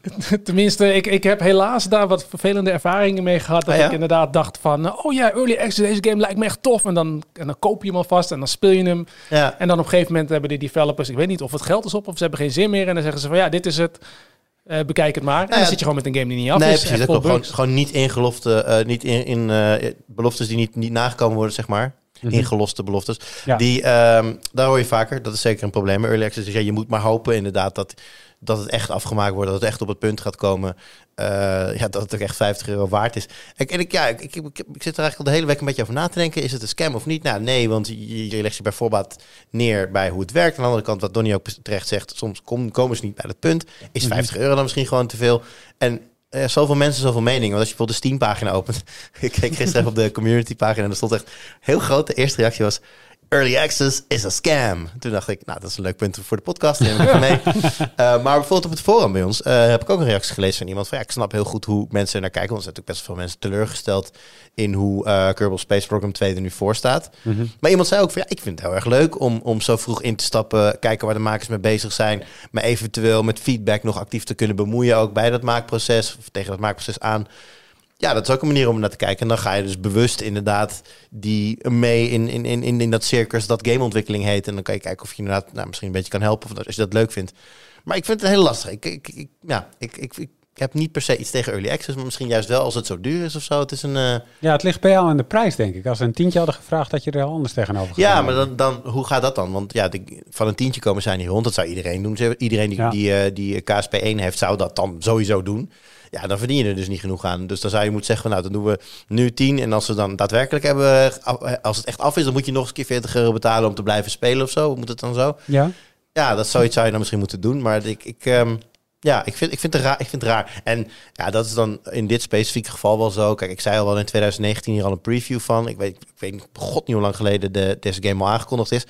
Tenminste, ik, ik heb helaas daar wat vervelende ervaringen mee gehad. Dat Ah, ja? ik inderdaad dacht van, oh ja, early access, deze game lijkt me echt tof. En dan, en dan koop je hem alvast en dan speel je hem. Ja, En dan op een gegeven moment hebben de developers, ik weet niet of het geld is op of ze hebben geen zin meer. En dan zeggen ze van, ja, dit is het. Eh, bekijk het maar. En ja, dan zit je gewoon met een game die niet af nee, is. precies. Dat klopt. Gewoon, gewoon niet ingelofte, eh niet in, in eh, beloftes die niet, niet nagekomen worden, zeg maar. Mhm. Ingeloste beloftes. Ja. Die, ehm, daar hoor je vaker. Dat is zeker een probleem. Early access. Dus ja, je moet maar hopen inderdaad dat, dat het echt afgemaakt wordt. Dat het echt op het punt gaat komen. eh, ja, dat het ook echt 50 euro waard is. En, en ik, ja, ik, ik, ik, ik zit er eigenlijk al de hele week een beetje over na te denken. Is het een scam of niet? Nou, nee, want je, je legt je bij voorbaat neer bij hoe het werkt. Aan de andere kant, wat Donnie ook terecht zegt, soms kom- komen ze niet bij het punt. Is 50 euro dan misschien gewoon te veel? En eh, zoveel mensen, zoveel meningen. Want als je bijvoorbeeld de Steam-pagina opent. ik keek gisteren op de community-pagina en er stond echt heel groot. De eerste reactie was... early access is a scam. Toen dacht ik, nou, dat is een leuk punt voor de podcast. Neem ik even mee. Uh, maar bijvoorbeeld op het forum bij ons uh, heb ik ook een reactie gelezen van iemand van, ja, ik snap heel goed hoe mensen naar kijken. Want er zijn natuurlijk best veel mensen teleurgesteld in hoe uh, Kerbal Space Program 2 er nu voor staat. Mm -hmm. Maar iemand zei ook van, ja, ik vind het heel erg leuk om, om zo vroeg in te stappen, kijken waar de makers mee bezig zijn, me eventueel met feedback nog actief te kunnen bemoeien, ook bij dat maakproces, of tegen dat maakproces aan. Ja, dat is ook een manier om naar te kijken. En dan ga je dus bewust inderdaad die mee in, in, in, in dat circus dat gameontwikkeling heet. En dan kan je kijken of je inderdaad nou, misschien een beetje kan helpen. Of als je dat leuk vindt. Maar ik vind het heel lastig. Ik, ik, ik ja, ik, ik, ik heb niet per se iets tegen early access, maar misschien juist wel als het zo duur is of zo. Het is een. Uh... Ja, het ligt bij jou aan de prijs, denk ik. Als ze een tientje hadden gevraagd, dat je er anders tegenover gaat. Ja, maar dan, dan, hoe gaat dat dan? Want ja, van een tientje komen zijn niet rond. Dat zou iedereen doen. Iedereen die, ja. die, uh, die KSP 1 heeft, zou dat dan sowieso doen. Ja, dan verdien je er dus niet genoeg aan. Dus dan zou je moeten zeggen, nou, dan doen we nu 10. En als we dan daadwerkelijk hebben, als het echt af is, dan moet je nog eens een keer 40 euro betalen om te blijven spelen of zo. Moet het dan zo? Ja. Ja, dat zoiets zou je dan misschien moeten doen. Maar ik, ik, um, ja, ik vind, ik, vind het raar, ik vind het raar. En ja, dat is dan in dit specifieke geval wel zo. Kijk, ik zei al wel in 2019 hier al een preview van. Ik weet, ik weet god niet hoe lang geleden de, deze game al aangekondigd is.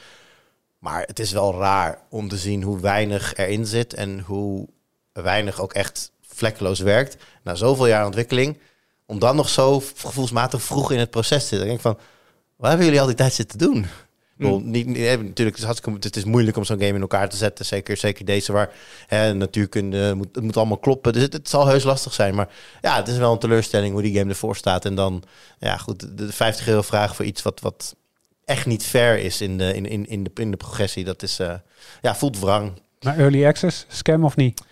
Maar het is wel raar om te zien hoe weinig erin zit en hoe weinig ook echt vlekkeloos werkt. Na zoveel jaar ontwikkeling. Om dan nog zo gevoelsmatig vroeg in het proces te zitten. Ik denk van, wat hebben jullie al die tijd zitten doen? Mm. Niet, niet, natuurlijk, het is, het is moeilijk om zo'n game in elkaar te zetten. Zeker, zeker deze waar hè, natuurkunde, moet, het moet allemaal kloppen. Dus het, het, zal heus lastig zijn. Maar ja, het is wel een teleurstelling hoe die game ervoor staat. En dan, ja goed, de 50 euro vragen voor iets wat, wat echt niet fair is in de, in, in, in de, in de progressie. Dat is, uh, ja, voelt wrang. Maar early access, scam of niet?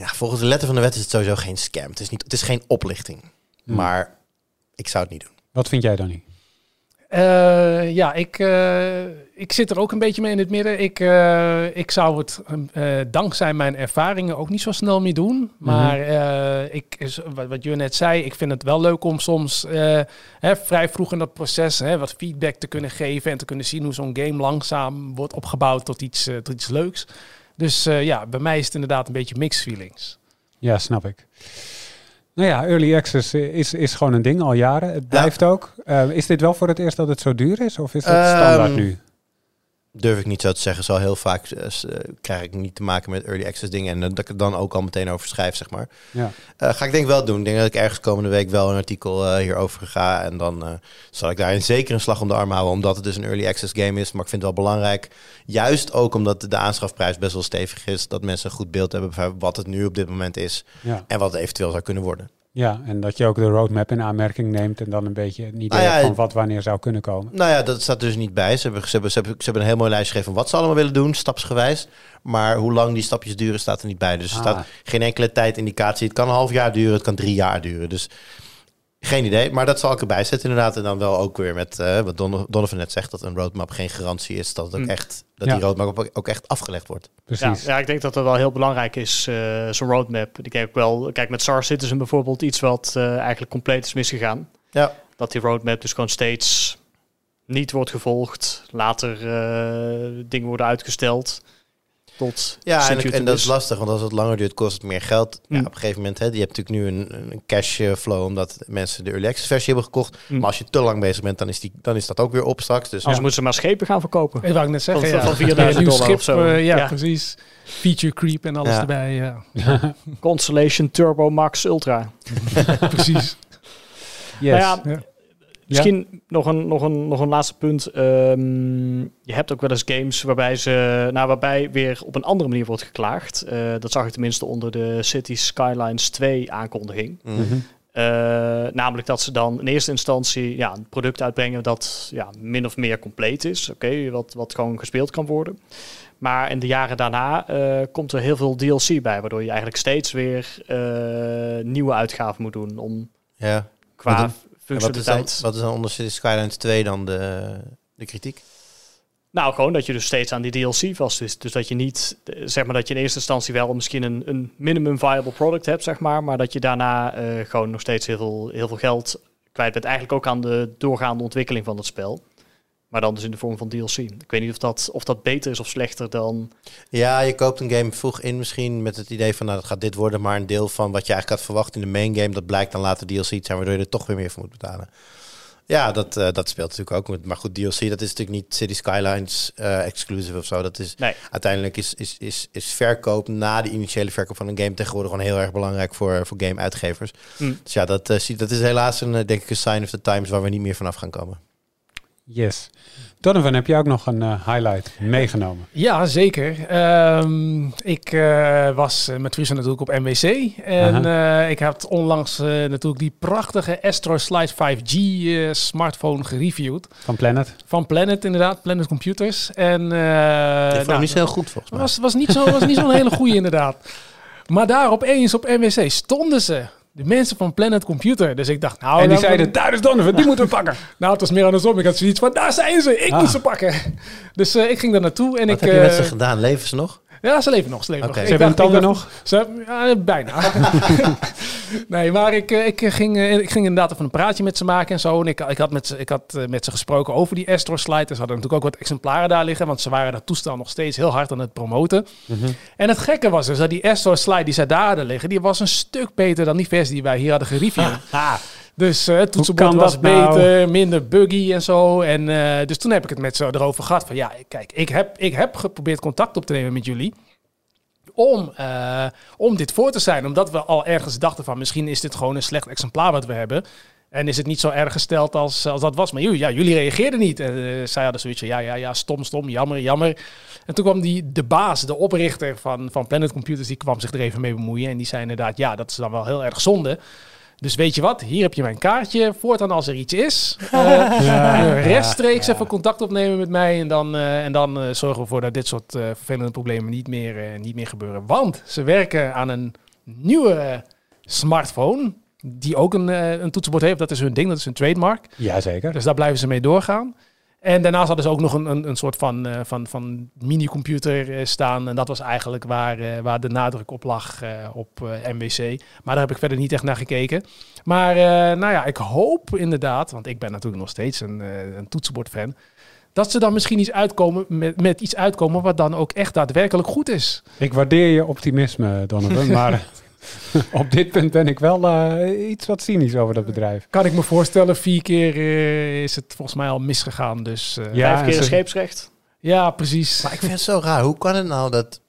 Ja, volgens de letter van de wet is het sowieso geen scam. Het is, niet, het is geen oplichting. Hmm. Maar ik zou het niet doen. Wat vind jij dan niet? Uh, ja, ik, uh, ik zit er ook een beetje mee in het midden. Ik, uh, ik zou het dankzij mijn ervaringen ook niet zo snel meer doen. Maar mm -hmm. ik, wat, wat je net zei, ik vind het wel leuk om soms hè, vrij vroeg in dat proces hè, wat feedback te kunnen geven en te kunnen zien hoe zo'n game langzaam wordt opgebouwd tot iets, tot iets leuks. Dus ja, bij mij is het inderdaad een beetje mixed feelings. Ja, snap ik. Nou ja, early access is, is gewoon een ding al jaren. Het blijft ja. ook. Uh, is dit wel voor het eerst dat het zo duur is? Of is dat standaard um, nu? Durf ik niet zo te zeggen. Zo heel vaak uh, krijg ik niet te maken met early access dingen. En dat ik er dan ook al meteen over schrijf, zeg maar. Ja. Uh, ga ik denk wel doen. Ik denk dat ik ergens komende week wel een artikel hierover ga. En dan zal ik daarin zeker een slag om de arm houden. Omdat het dus een early access game is. Maar ik vind het wel belangrijk. Juist ook omdat de aanschafprijs best wel stevig is. Dat mensen een goed beeld hebben van wat het nu op dit moment is. Ja. En wat het eventueel zou kunnen worden. Ja, en dat je ook de roadmap in aanmerking neemt en dan een beetje een idee nou ja, van wat wanneer zou kunnen komen. Nou ja, dat staat dus niet bij. Ze hebben, ze hebben, ze hebben, ze hebben een heel mooi lijstje gegeven van wat ze allemaal willen doen, stapsgewijs. Maar hoe lang die stapjes duren, staat er niet bij. Dus er ah. staat geen enkele tijdindicatie. Het kan een half jaar duren, het kan drie jaar duren. Dus geen idee, maar dat zal ik erbij zetten inderdaad. En dan wel ook weer met uh, wat Don Donovan net zegt, dat een roadmap geen garantie is dat het ook echt dat ja. die roadmap ook echt afgelegd wordt. Precies. Ja, ja, ik denk dat dat wel heel belangrijk is, uh, zo'n roadmap. Ik kijk ook wel, kijk met Star Citizen bijvoorbeeld iets wat uh, eigenlijk compleet is misgegaan. Ja. Dat die roadmap dus gewoon steeds niet wordt gevolgd, later dingen worden uitgesteld tot ja, en, en dat is lastig, want als het langer duurt, kost het meer geld. Mm. Ja, op een gegeven moment, hè, je hebt natuurlijk nu een, een cashflow omdat mensen de early access versie hebben gekocht. Mm. Maar als je te lang bezig bent, dan is, die, dan is dat ook weer op straks. Dus Als ja. moeten ze maar schepen gaan verkopen. Ik wou ik net zeggen, van, ja. van 4000 dollar schip, of zo. Uh, ja, ja, precies. Feature creep en alles erbij. Ja. Constellation Turbo Max Ultra. precies. Yes. Nou ja, Misschien ja? nog, een, nog, een, nog een laatste punt. Um, je hebt ook wel eens games waarbij, ze, nou, waarbij weer op een andere manier wordt geklaagd. Uh, dat zag ik tenminste onder de City Skylines 2 aankondiging. Mm -hmm. uh, namelijk dat ze dan in eerste instantie ja, een product uitbrengen dat ja, min of meer compleet is. Oké, okay, wat, wat gewoon gespeeld kan worden. Maar in de jaren daarna uh, komt er heel veel DLC bij, waardoor je eigenlijk steeds weer nieuwe uitgaven moet doen om ja. qua wat is, dan, wat is dan onder Skylines 2 dan de, de kritiek? Nou, gewoon dat je dus steeds aan die DLC vast is. Dus dat je niet, zeg maar dat je in eerste instantie wel misschien een, een minimum viable product hebt, zeg maar. Maar dat je daarna uh, gewoon nog steeds heel veel, heel veel geld kwijt bent. Eigenlijk ook aan de doorgaande ontwikkeling van het spel. Maar dan dus in de vorm van DLC. Ik weet niet of dat, of dat beter is of slechter dan... Ja, je koopt een game vroeg in misschien met het idee van... nou, dat gaat dit worden, maar een deel van wat je eigenlijk had verwacht in de main game... dat blijkt dan later DLC te zijn, waardoor je er toch weer meer voor moet betalen. Ja, dat, eh, dat speelt natuurlijk ook. Maar goed, DLC, dat is natuurlijk niet City Skylines eh, exclusive of zo. Dat is Nee. uiteindelijk is, is, is, is verkoop na de initiële verkoop van een game tegenwoordig gewoon heel erg belangrijk voor, voor game-uitgevers. Mm. Dus ja, dat, eh, dat is helaas een, denk ik, een sign of the times waar we niet meer vanaf gaan komen. Yes. Donovan, heb je ook nog een eh, highlight meegenomen? Ja, zeker. Ehm, ik eh, was met Friesen natuurlijk op MWC. En eh, ik heb onlangs natuurlijk die prachtige Astro Slide 5G eh, smartphone gereviewd. Van Planet? Van Planet inderdaad, Planet Computers. En, uh, Dat vond ik niet zo heel goed volgens mij. was, was niet zo- was niet zo'n hele goede inderdaad. Maar daar opeens op MWC stonden ze. De mensen van Planet Computer. Dus ik dacht, nou... en die zeiden, daar is Donovan, die moeten we pakken. Nou, het was meer andersom. Ik had zoiets van, daar zijn ze. Ik Ah. moet ze pakken. Dus eh, ik ging daar naartoe. En Wat ik, heb je met eh, ze gedaan? Leven ze nog? Ja, ze leven nog. Ze leven Oké. nog. Ze hebben tanden nog? Ze, ja, bijna. nee, maar ik, eh, ik, ging, eh, ik ging inderdaad even een praatje met ze maken en zo. En ik, ik had, met, ze- ik had eh, met ze gesproken over die Astro Slide. Ze hadden natuurlijk ook wat exemplaren daar liggen. Want ze waren dat toestel nog steeds heel hard aan het promoten. Mhm. En het gekke was dus dat die Astro Slide die zij daar hadden liggen... die was een stuk beter dan die versie die wij hier hadden gereviewd. Dus eh, het toetsenbord was nou? beter, minder buggy en zo. En, eh, dus toen heb ik het met ze erover gehad van ja, kijk, ik heb, ik heb geprobeerd contact op te nemen met jullie. Om, eh, om dit voor te zijn. Omdat we al ergens dachten van misschien is dit gewoon een slecht exemplaar wat we hebben. En is het niet zo erg gesteld als, als dat was. Maar jullie, ja, jullie reageerden niet. En eh, zij hadden zoiets van ja, ja, ja, stom, stom, jammer, jammer. En toen kwam die, de baas, de oprichter van, van Planet Computers, die kwam zich er even mee bemoeien. En die zei inderdaad, ja, dat is dan wel heel erg zonde. Dus weet je wat, hier heb je mijn kaartje. Voortaan als er iets is, eh, eh, rechtstreeks even contact opnemen met mij. En dan, eh, en dan eh, zorgen we ervoor dat dit soort eh, vervelende problemen niet meer, niet meer gebeuren. Want ze werken aan een nieuwe smartphone. Die ook een, eh, een toetsenbord heeft. Dat is hun ding, dat is hun trademark. Jazeker. Dus daar blijven ze mee doorgaan. En daarnaast hadden ze ook nog een, een, een soort van, eh, van, van mini-computer eh, staan. En dat was eigenlijk waar, eh, waar de nadruk op lag op MWC. Maar daar heb ik verder niet echt naar gekeken. Maar nou ja, ik hoop inderdaad, want ik ben natuurlijk nog steeds een, een toetsenbord-fan. Dat ze dan misschien iets uitkomen met, met iets uitkomen wat dan ook echt daadwerkelijk goed is. Ik waardeer je optimisme, Donovan, maar op dit punt ben ik wel eh, iets wat cynisch over dat bedrijf. Kan ik me voorstellen, vier keer eh, is het volgens mij al misgegaan. Dus eh, Ja, Vijf keer een ze- scheepsrecht. ja, precies. Maar ik vind het zo raar. Hoe kan het nou dat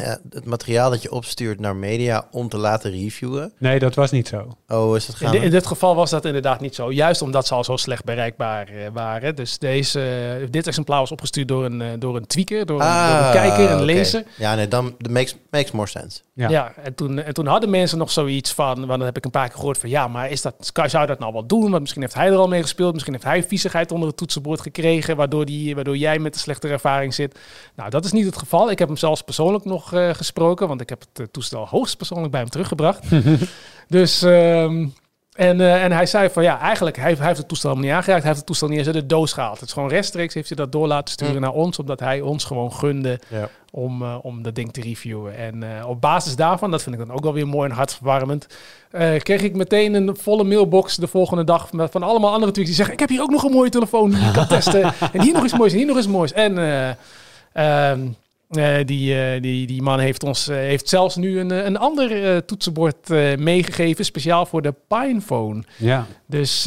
ja, het materiaal dat je opstuurt naar media om te laten reviewen... Nee, dat was niet zo. Oh, is dat In, gaan? in dit geval was dat inderdaad niet zo. Juist omdat ze al zo slecht bereikbaar eh, waren. Dus deze, eh, dit exemplaar was opgestuurd door een, eh, door een tweaker, door, een, door een kijker, een Ah, lezer. Ja, nee, dan makes, makes more sense. Ja. Ja, en, toen, en toen hadden mensen nog zoiets van, want dan heb ik een paar keer gehoord van, ja, maar is dat, kan- zou dat nou wel doen? Want misschien heeft hij er al mee gespeeld, misschien heeft hij viezigheid onder het toetsenbord gekregen, waardoor, die, waardoor jij met een slechtere ervaring zit. Nou, dat is niet het geval. Ik heb hem zelfs persoonlijk nog eh, gesproken, want ik heb het eh, toestel hoogst persoonlijk bij hem teruggebracht. dus, ehm, en, eh, en hij zei van, ja, eigenlijk, hij, hij heeft het toestel helemaal niet aangeraakt, hij heeft het toestel niet eens uit de doos gehaald. Het is gewoon rechtstreeks, heeft hij dat door laten sturen Hm. naar ons, omdat hij ons gewoon gunde Ja. om, om dat ding te reviewen. En op basis daarvan, dat vind ik dan ook wel weer mooi en hartverwarmend, kreeg ik meteen een volle mailbox de volgende dag van allemaal andere tweets die zeggen, ik heb hier ook nog een mooie telefoon die je kan testen. en hier nog iets moois, en hier nog iets moois. En eh, eh, die, eh, die, die man heeft ons eh, heeft zelfs nu een, een ander toetsenbord meegegeven, speciaal voor de Pinephone. Ja. Dus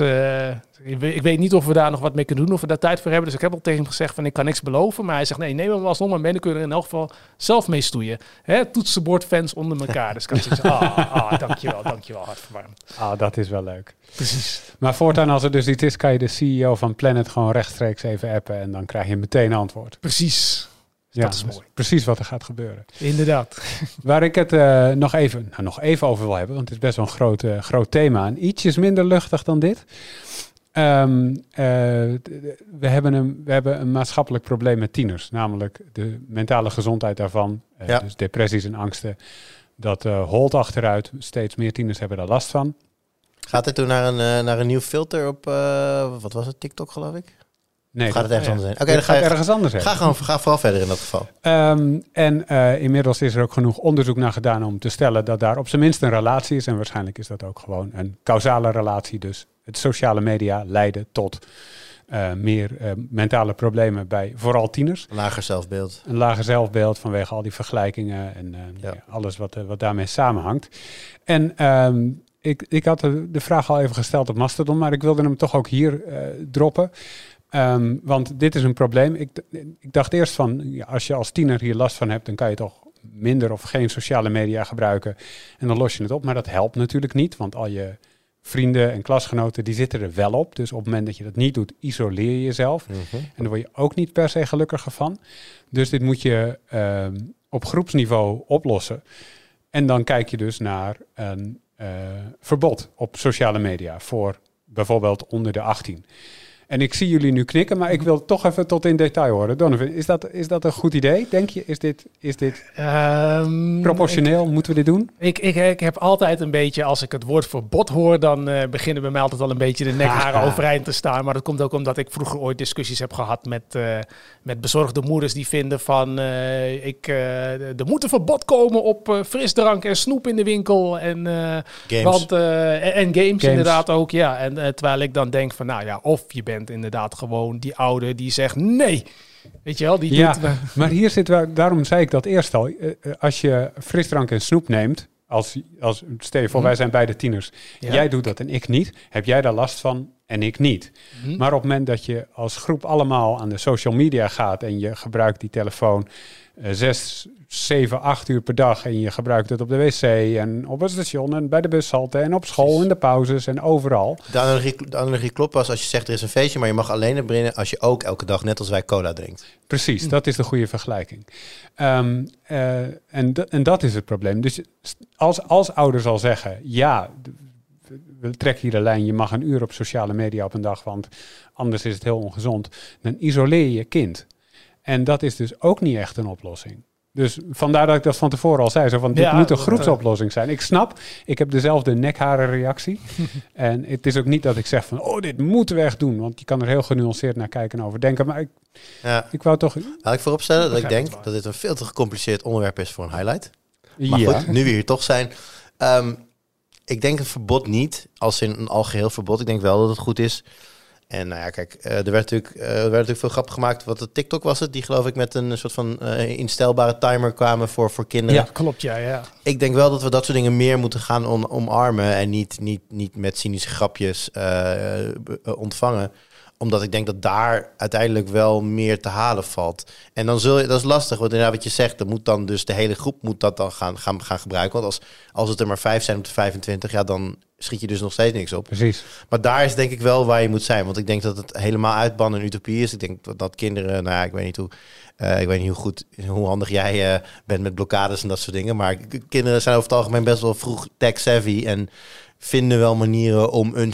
ik, weet, ik weet niet of we daar nog wat mee kunnen doen, of we daar tijd voor hebben. Dus ik heb al tegen hem gezegd van ik kan niks beloven. Maar hij zegt nee, neem hem alsnog maar mee. Dan kunnen we er in elk geval zelf mee stoeien. Hè, toetsenbordfans onder elkaar. Dus ik had zoiets ah, ah, dankjewel, dankjewel, hartverwarmend. Ah, dat is wel leuk. Precies. Maar voortaan als er dus iets is, kan je de CEO van Planet gewoon rechtstreeks even appen en dan krijg je meteen antwoord. Precies. Ja, dat is dus. Precies wat er gaat gebeuren. Inderdaad. Waar ik het eh, nog, even, nou, nog even over wil hebben, want het is best wel een groot, eh, groot thema. En ietsjes minder luchtig dan dit. Ehm, eh, we, hebben een, we hebben een maatschappelijk probleem met tieners, namelijk de mentale gezondheid daarvan. Ja. Dus depressies en angsten. Dat eh holt achteruit. Steeds meer tieners hebben daar last van. Gaat dit toen naar een, naar een nieuw filter op, eh, wat was het, TikTok geloof ik? Nee, Of gaat het ergens ja. anders heen? Oké, dan ga je, ergens anders heen. ga, gewoon, ga vooral verder in dat geval. Ehm, en eh, inmiddels is er ook genoeg onderzoek naar gedaan om te stellen dat daar op zijn minst een relatie is. En waarschijnlijk is dat ook gewoon een causale relatie. Dus het sociale media leiden tot eh, meer eh, mentale problemen bij vooral tieners. Lager zelfbeeld. Een lager zelfbeeld vanwege al die vergelijkingen en Ja. alles wat, wat daarmee samenhangt. En ehm, ik, ik had de, vraag al even gesteld op Mastodon, maar ik wilde hem toch ook hier droppen. Ehm, want dit is een probleem. Ik, ik dacht eerst van, ja, als je als tiener hier last van hebt, dan kan je toch minder of geen sociale media gebruiken. En dan los je het op. Maar dat helpt natuurlijk niet, want al je vrienden en klasgenoten, die zitten er wel op. Dus op het moment dat je dat niet doet, isoleer je jezelf. Mhm. En daar word je ook niet per se gelukkiger van. Dus dit moet je ehm, op groepsniveau oplossen. En dan kijk je dus naar een eh, verbod op sociale media voor bijvoorbeeld onder de 18. En ik zie jullie nu knikken, maar ik wil toch even tot in detail horen. Donovan, is dat, is dat een goed idee? Denk je, is dit, is dit Ehm, proportioneel? Moeten we dit doen? Ik, ik, ik heb altijd een beetje, als ik het woord verbod hoor, dan eh, beginnen bij mij altijd al een beetje de nekharen Haha. overeind te staan. Maar dat komt ook omdat ik vroeger ooit discussies heb gehad met, eh, met bezorgde moeders die vinden van, eh, ik, eh, er moet een verbod komen op frisdrank en snoep in de winkel. En, eh, Games. Want, eh, en, en games, Games. inderdaad ook, ja. En terwijl ik dan denk van, nou ja, of je bent inderdaad gewoon die oude die zegt nee. Weet je wel, die Ja. doet... Maar hier zit, waar- daarom zei ik dat eerst al. Eh, eh, Als je frisdrank en snoep neemt, als, als, stel je voor, Mhm. wij zijn beide tieners. Ja. Jij doet dat en ik niet. Heb jij daar last van en ik niet. Mhm. Maar op het moment dat je als groep allemaal aan de social media gaat en je gebruikt die telefoon zes, zeven, acht uur per dag en je gebruikt het op de wc en op het station en bij de bushalte en op school in de pauzes en overal. De analogie, de analogie klopt pas als je zegt er is een feestje, maar je mag alleen naar binnen als je ook elke dag, net als wij, cola drinkt. Precies, dat is de goede vergelijking. Ehm, eh, en, en dat is het probleem. Dus als, als ouders al zeggen, ja, we trekken hier de lijn, je mag een uur op sociale media op een dag, want anders is het heel ongezond, dan isoleer je je kind. En dat is dus ook niet echt een oplossing. Dus vandaar dat ik dat van tevoren al zei, zo van, dit Ja, moet een groepsoplossing zijn. Ik snap, ik heb dezelfde nekharenreactie. en het is ook niet dat ik zeg van, oh, dit moeten we echt doen, want je kan er heel genuanceerd naar kijken en over denken. Maar ik, Ja. ik wou toch Laat ik vooropstellen dat ik denk dat dit een veel te gecompliceerd onderwerp is voor een highlight. Maar ja. goed, nu we hier toch zijn. Ehm, ik denk een verbod niet, als in een algeheel verbod. Ik denk wel dat het goed is. En nou ja, kijk, eh, er, werd natuurlijk, eh, er werd natuurlijk veel grap gemaakt. Wat de TikTok was het, die geloof ik met een soort van eh, instelbare timer kwamen voor, voor kinderen. Ja, klopt, ja, ja. Ik denk wel dat we dat soort dingen meer moeten gaan on- omarmen en niet, niet, niet met cynische grapjes ontvangen omdat ik denk dat daar uiteindelijk wel meer te halen valt. En dan zul je, dat is lastig, want inderdaad wat je zegt, dan moet dan dus de hele groep moet dat dan gaan, gaan, gaan gebruiken. Want als, als het er maar vijf zijn op de 25, ja, dan schiet je dus nog steeds niks op. Precies. Maar daar is denk ik wel waar je moet zijn. Want ik denk dat het helemaal uitbannen een utopie is. Ik denk dat, dat kinderen, nou ja, ik weet niet hoe, eh, ik weet niet hoe goed, hoe handig jij eh, bent met blokkades en dat soort dingen. Maar kinderen zijn over het algemeen best wel vroeg tech savvy en vinden wel manieren om een,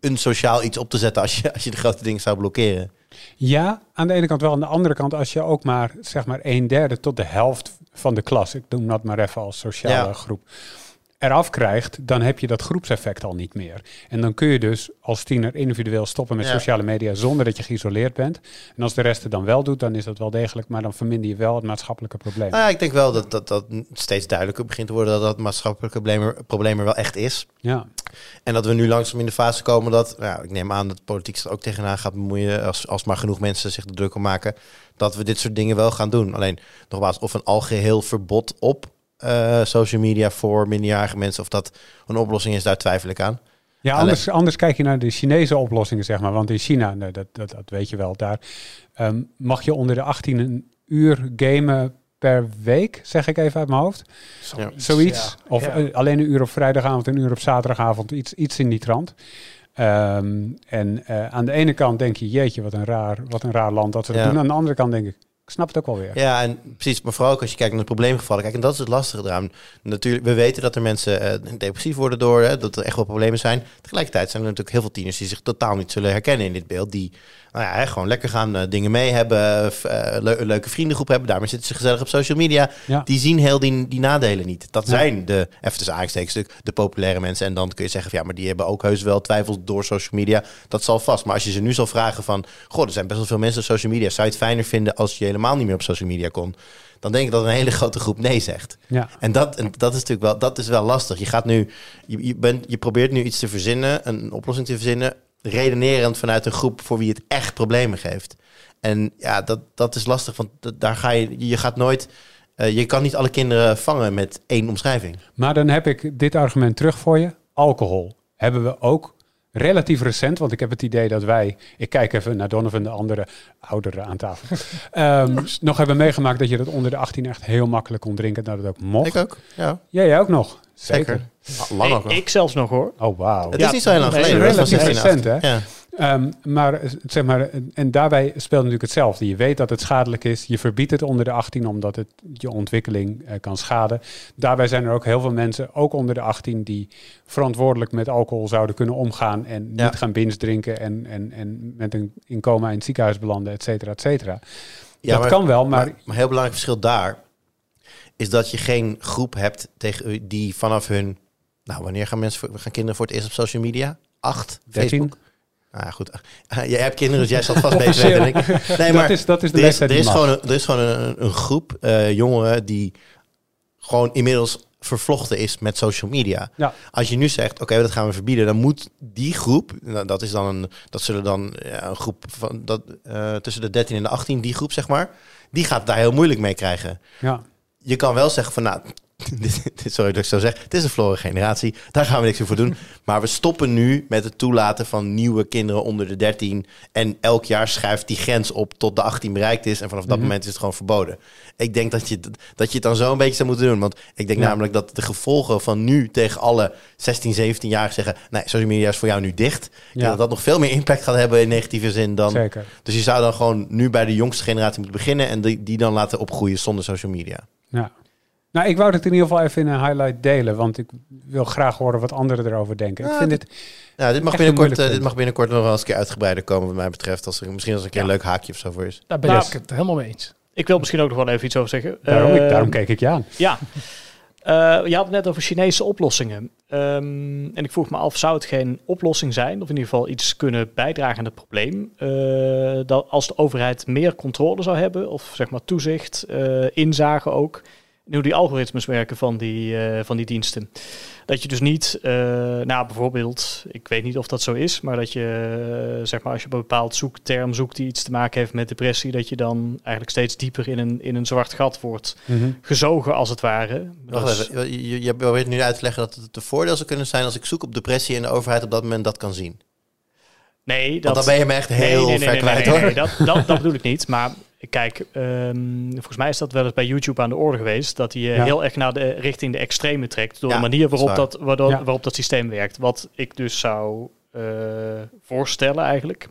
een sociaal iets op te zetten als je, als je de grote dingen zou blokkeren. Ja, aan de ene kant wel. Aan de andere kant, als je ook maar zeg maar een derde tot de helft van de klas, ik noem dat maar even als sociale Ja. groep, eraf krijgt, dan heb je dat groepseffect al niet meer. En dan kun je dus als tiener individueel stoppen met Ja. sociale media zonder dat je geïsoleerd bent. En als de rest het dan wel doet, dan is dat wel degelijk, maar dan verminder je wel het maatschappelijke probleem. Nou ja, ik denk wel dat, dat dat steeds duidelijker begint te worden dat dat maatschappelijke probleem er, probleem er wel echt is. Ja, En dat we nu langzaam in de fase komen dat, nou, ik neem aan dat de politiek zich ook tegenaan gaat bemoeien, als, als maar genoeg mensen zich er druk om maken, dat we dit soort dingen wel gaan doen. Alleen, nogmaals, of een algeheel verbod op eh, social media voor minderjarige mensen, of dat een oplossing is, daar twijfel ik aan. ja anders, anders kijk je naar de Chinese oplossingen, zeg maar. Want in China, nou, dat, dat, dat weet je wel, daar ehm, mag je onder de 18 een uur gamen per week, zeg ik even uit mijn hoofd. Zoiets. Zoiets. ja. Of Ja. eh, alleen een uur op vrijdagavond, een uur op zaterdagavond. Iets, iets in die trant. Ehm, en eh, aan de ene kant denk je, jeetje, wat een raar, wat een raar land dat ze dat Ja. doen. Aan de andere kant denk ik, snap het ook wel weer. Ja, en precies, maar vooral ook als je kijkt naar de probleemgevallen. Kijk, en dat is het lastige eraan. Natuurlijk, we weten dat er mensen eh, depressief worden door, hè, dat er echt wel problemen zijn. Tegelijkertijd zijn er natuurlijk heel veel tieners die zich totaal niet zullen herkennen in dit beeld. Die nou ja, gewoon lekker gaan eh, dingen mee hebben, eh, leu- een leuke vriendengroep hebben. Daarmee zitten ze gezellig op social media. Ja. Die zien heel die, die nadelen niet. Dat Ja. zijn de, even tussen aanstekens, de, de populaire mensen. En dan kun je zeggen, van, ja, maar die hebben ook heus wel twijfels door social media. Dat zal vast. Maar als je ze nu zal vragen van, goh, er zijn best wel veel mensen op social media. Zou je het fijner vinden als je helemaal niet meer op social media kon? Dan denk ik dat een hele grote groep nee zegt. Ja. En dat, en dat is natuurlijk wel, dat is wel lastig. Je gaat nu, je, je, bent, je probeert nu iets te verzinnen, een oplossing te verzinnen, redenerend vanuit een groep voor wie het echt problemen geeft. En ja, dat, dat is lastig, want daar ga je, je gaat nooit, eh, je kan niet alle kinderen vangen met één omschrijving. Maar dan heb ik dit argument terug voor je. alcohol hebben we ook relatief recent, want ik heb het idee dat wij, ik kijk even naar Donovan, de andere ouderen aan tafel, ehm, nog hebben meegemaakt dat je dat onder de 18 echt heel makkelijk kon drinken, dat het ook mocht. Ik ook, ja. Ja, jij ook nog. Zeker. Zeker. Lang ook ik, zelfs nog hoor. Oh, wauw. Het Ja, is niet zo heel lang geleden. was relatief 16, recent, hè? Ja. Ehm, maar, zeg maar, en daarbij speelt natuurlijk hetzelfde. Je weet dat het schadelijk is. Je verbiedt het onder de 18 omdat het je ontwikkeling eh, kan schaden. Daarbij zijn er ook heel veel mensen, ook onder de 18, die verantwoordelijk met alcohol zouden kunnen omgaan en niet gaan binge drinken en, en, en met een in coma in het ziekenhuis belanden, et cetera, et cetera. Ja, dat maar- kan wel, maar, Maar, maar een heel belangrijk verschil daar is dat je geen groep hebt tegen die vanaf hun. Nou, wanneer gaan mensen gaan kinderen voor het eerst op social media? Acht, 13. Facebook. Nou ja, goed. Jij hebt kinderen, dus jij zal het vast weten dan ik. Nee, maar dat, is, dat is de er is, er is gewoon, een, er is gewoon een, een groep eh, jongeren die gewoon inmiddels vervlochten is met social media. Ja. Als je nu zegt, oké, dat gaan we verbieden, dan moet die groep, nou, dat is dan een, dat zullen dan ja, een groep van dat eh, tussen de 13 en de 18, die groep zeg maar, die gaat daar heel moeilijk mee krijgen. Ja. Je kan wel zeggen van, nou, sorry dat ik zo zeg, het is een verloren generatie, daar gaan we niks meer voor doen. Maar we stoppen nu met het toelaten van nieuwe kinderen onder de 13 en elk jaar schuift die grens op tot de 18 bereikt is en vanaf dat Mhm. moment is het gewoon verboden. Ik denk dat je, dat je het dan zo een beetje zou moeten doen, want ik denk Ja. namelijk dat de gevolgen van nu tegen alle 16, 17-jarigen zeggen, nee, social media is voor jou nu dicht. Ja. dat dat nog veel meer impact gaat hebben in negatieve zin dan... Zeker. Dus je zou dan gewoon nu bij de jongste generatie moeten beginnen en die, die dan laten opgroeien zonder social media. Ja. Nou, ik wou het in ieder geval even in een highlight delen, want ik wil graag horen wat anderen erover denken. Ik Ja, vind dit- het Nou, dit mag, binnenkort, eh, dit mag binnenkort nog wel eens een keer uitgebreider komen wat mij betreft. Als er, misschien als er een keer Ja. een leuk haakje of zo voor is. Daar ben Nou, ik het helemaal mee eens. Ik wil misschien ook nog wel even iets over zeggen. daarom, ik, Eh, daarom keek ik je aan. Ja. Eh, je had het net over Chinese oplossingen. Ehm, en ik vroeg me af, zou het geen oplossing zijn, of in ieder geval iets kunnen bijdragen aan het probleem, eh, dat als de overheid meer controle zou hebben, of zeg maar toezicht, eh inzage ook, in hoe die algoritmes werken van die, van die diensten. Dat je dus niet, eh, nou bijvoorbeeld, ik weet niet of dat zo is, maar dat je, eh, zeg maar, als je op een bepaald zoekterm zoekt die iets te maken heeft met depressie, dat je dan eigenlijk steeds dieper in een, in een zwart gat wordt Mhm. gezogen als het ware. Wacht Dus- even, je, probeert nu uit te leggen dat het een voordeel zou kunnen zijn als ik zoek op depressie en de overheid op dat moment dat kan zien. Nee, dat, Want dan ben je me echt nee, heel nee, nee, ver nee, kwijt nee, hoor. nee, dat, dat, dat bedoel ik niet. Maar kijk, ehm, volgens mij is dat wel eens bij YouTube aan de orde geweest. Dat hij eh, Ja. heel erg naar de richting de extreme trekt. Door Ja, de manier dat waarop waar. dat, waardoor, Ja. waarop dat systeem werkt. Wat ik dus zou eh, voorstellen eigenlijk.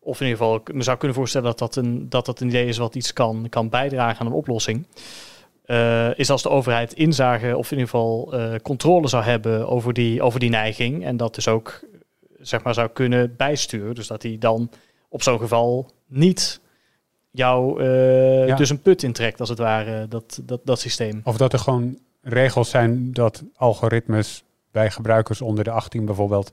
Of in ieder geval, ik me zou kunnen voorstellen dat dat een, dat dat een idee is wat iets kan, kan bijdragen aan een oplossing. Eh, is als de overheid inzage of in ieder geval eh, controle zou hebben over die, over die neiging. En dat dus ook zeg maar, zou kunnen bijsturen. Dus dat hij dan op zo'n geval niet jou eh, Ja. dus een put intrekt, als het ware, dat, dat, dat systeem. Of dat er gewoon regels zijn dat algoritmes bij gebruikers onder de 18 bijvoorbeeld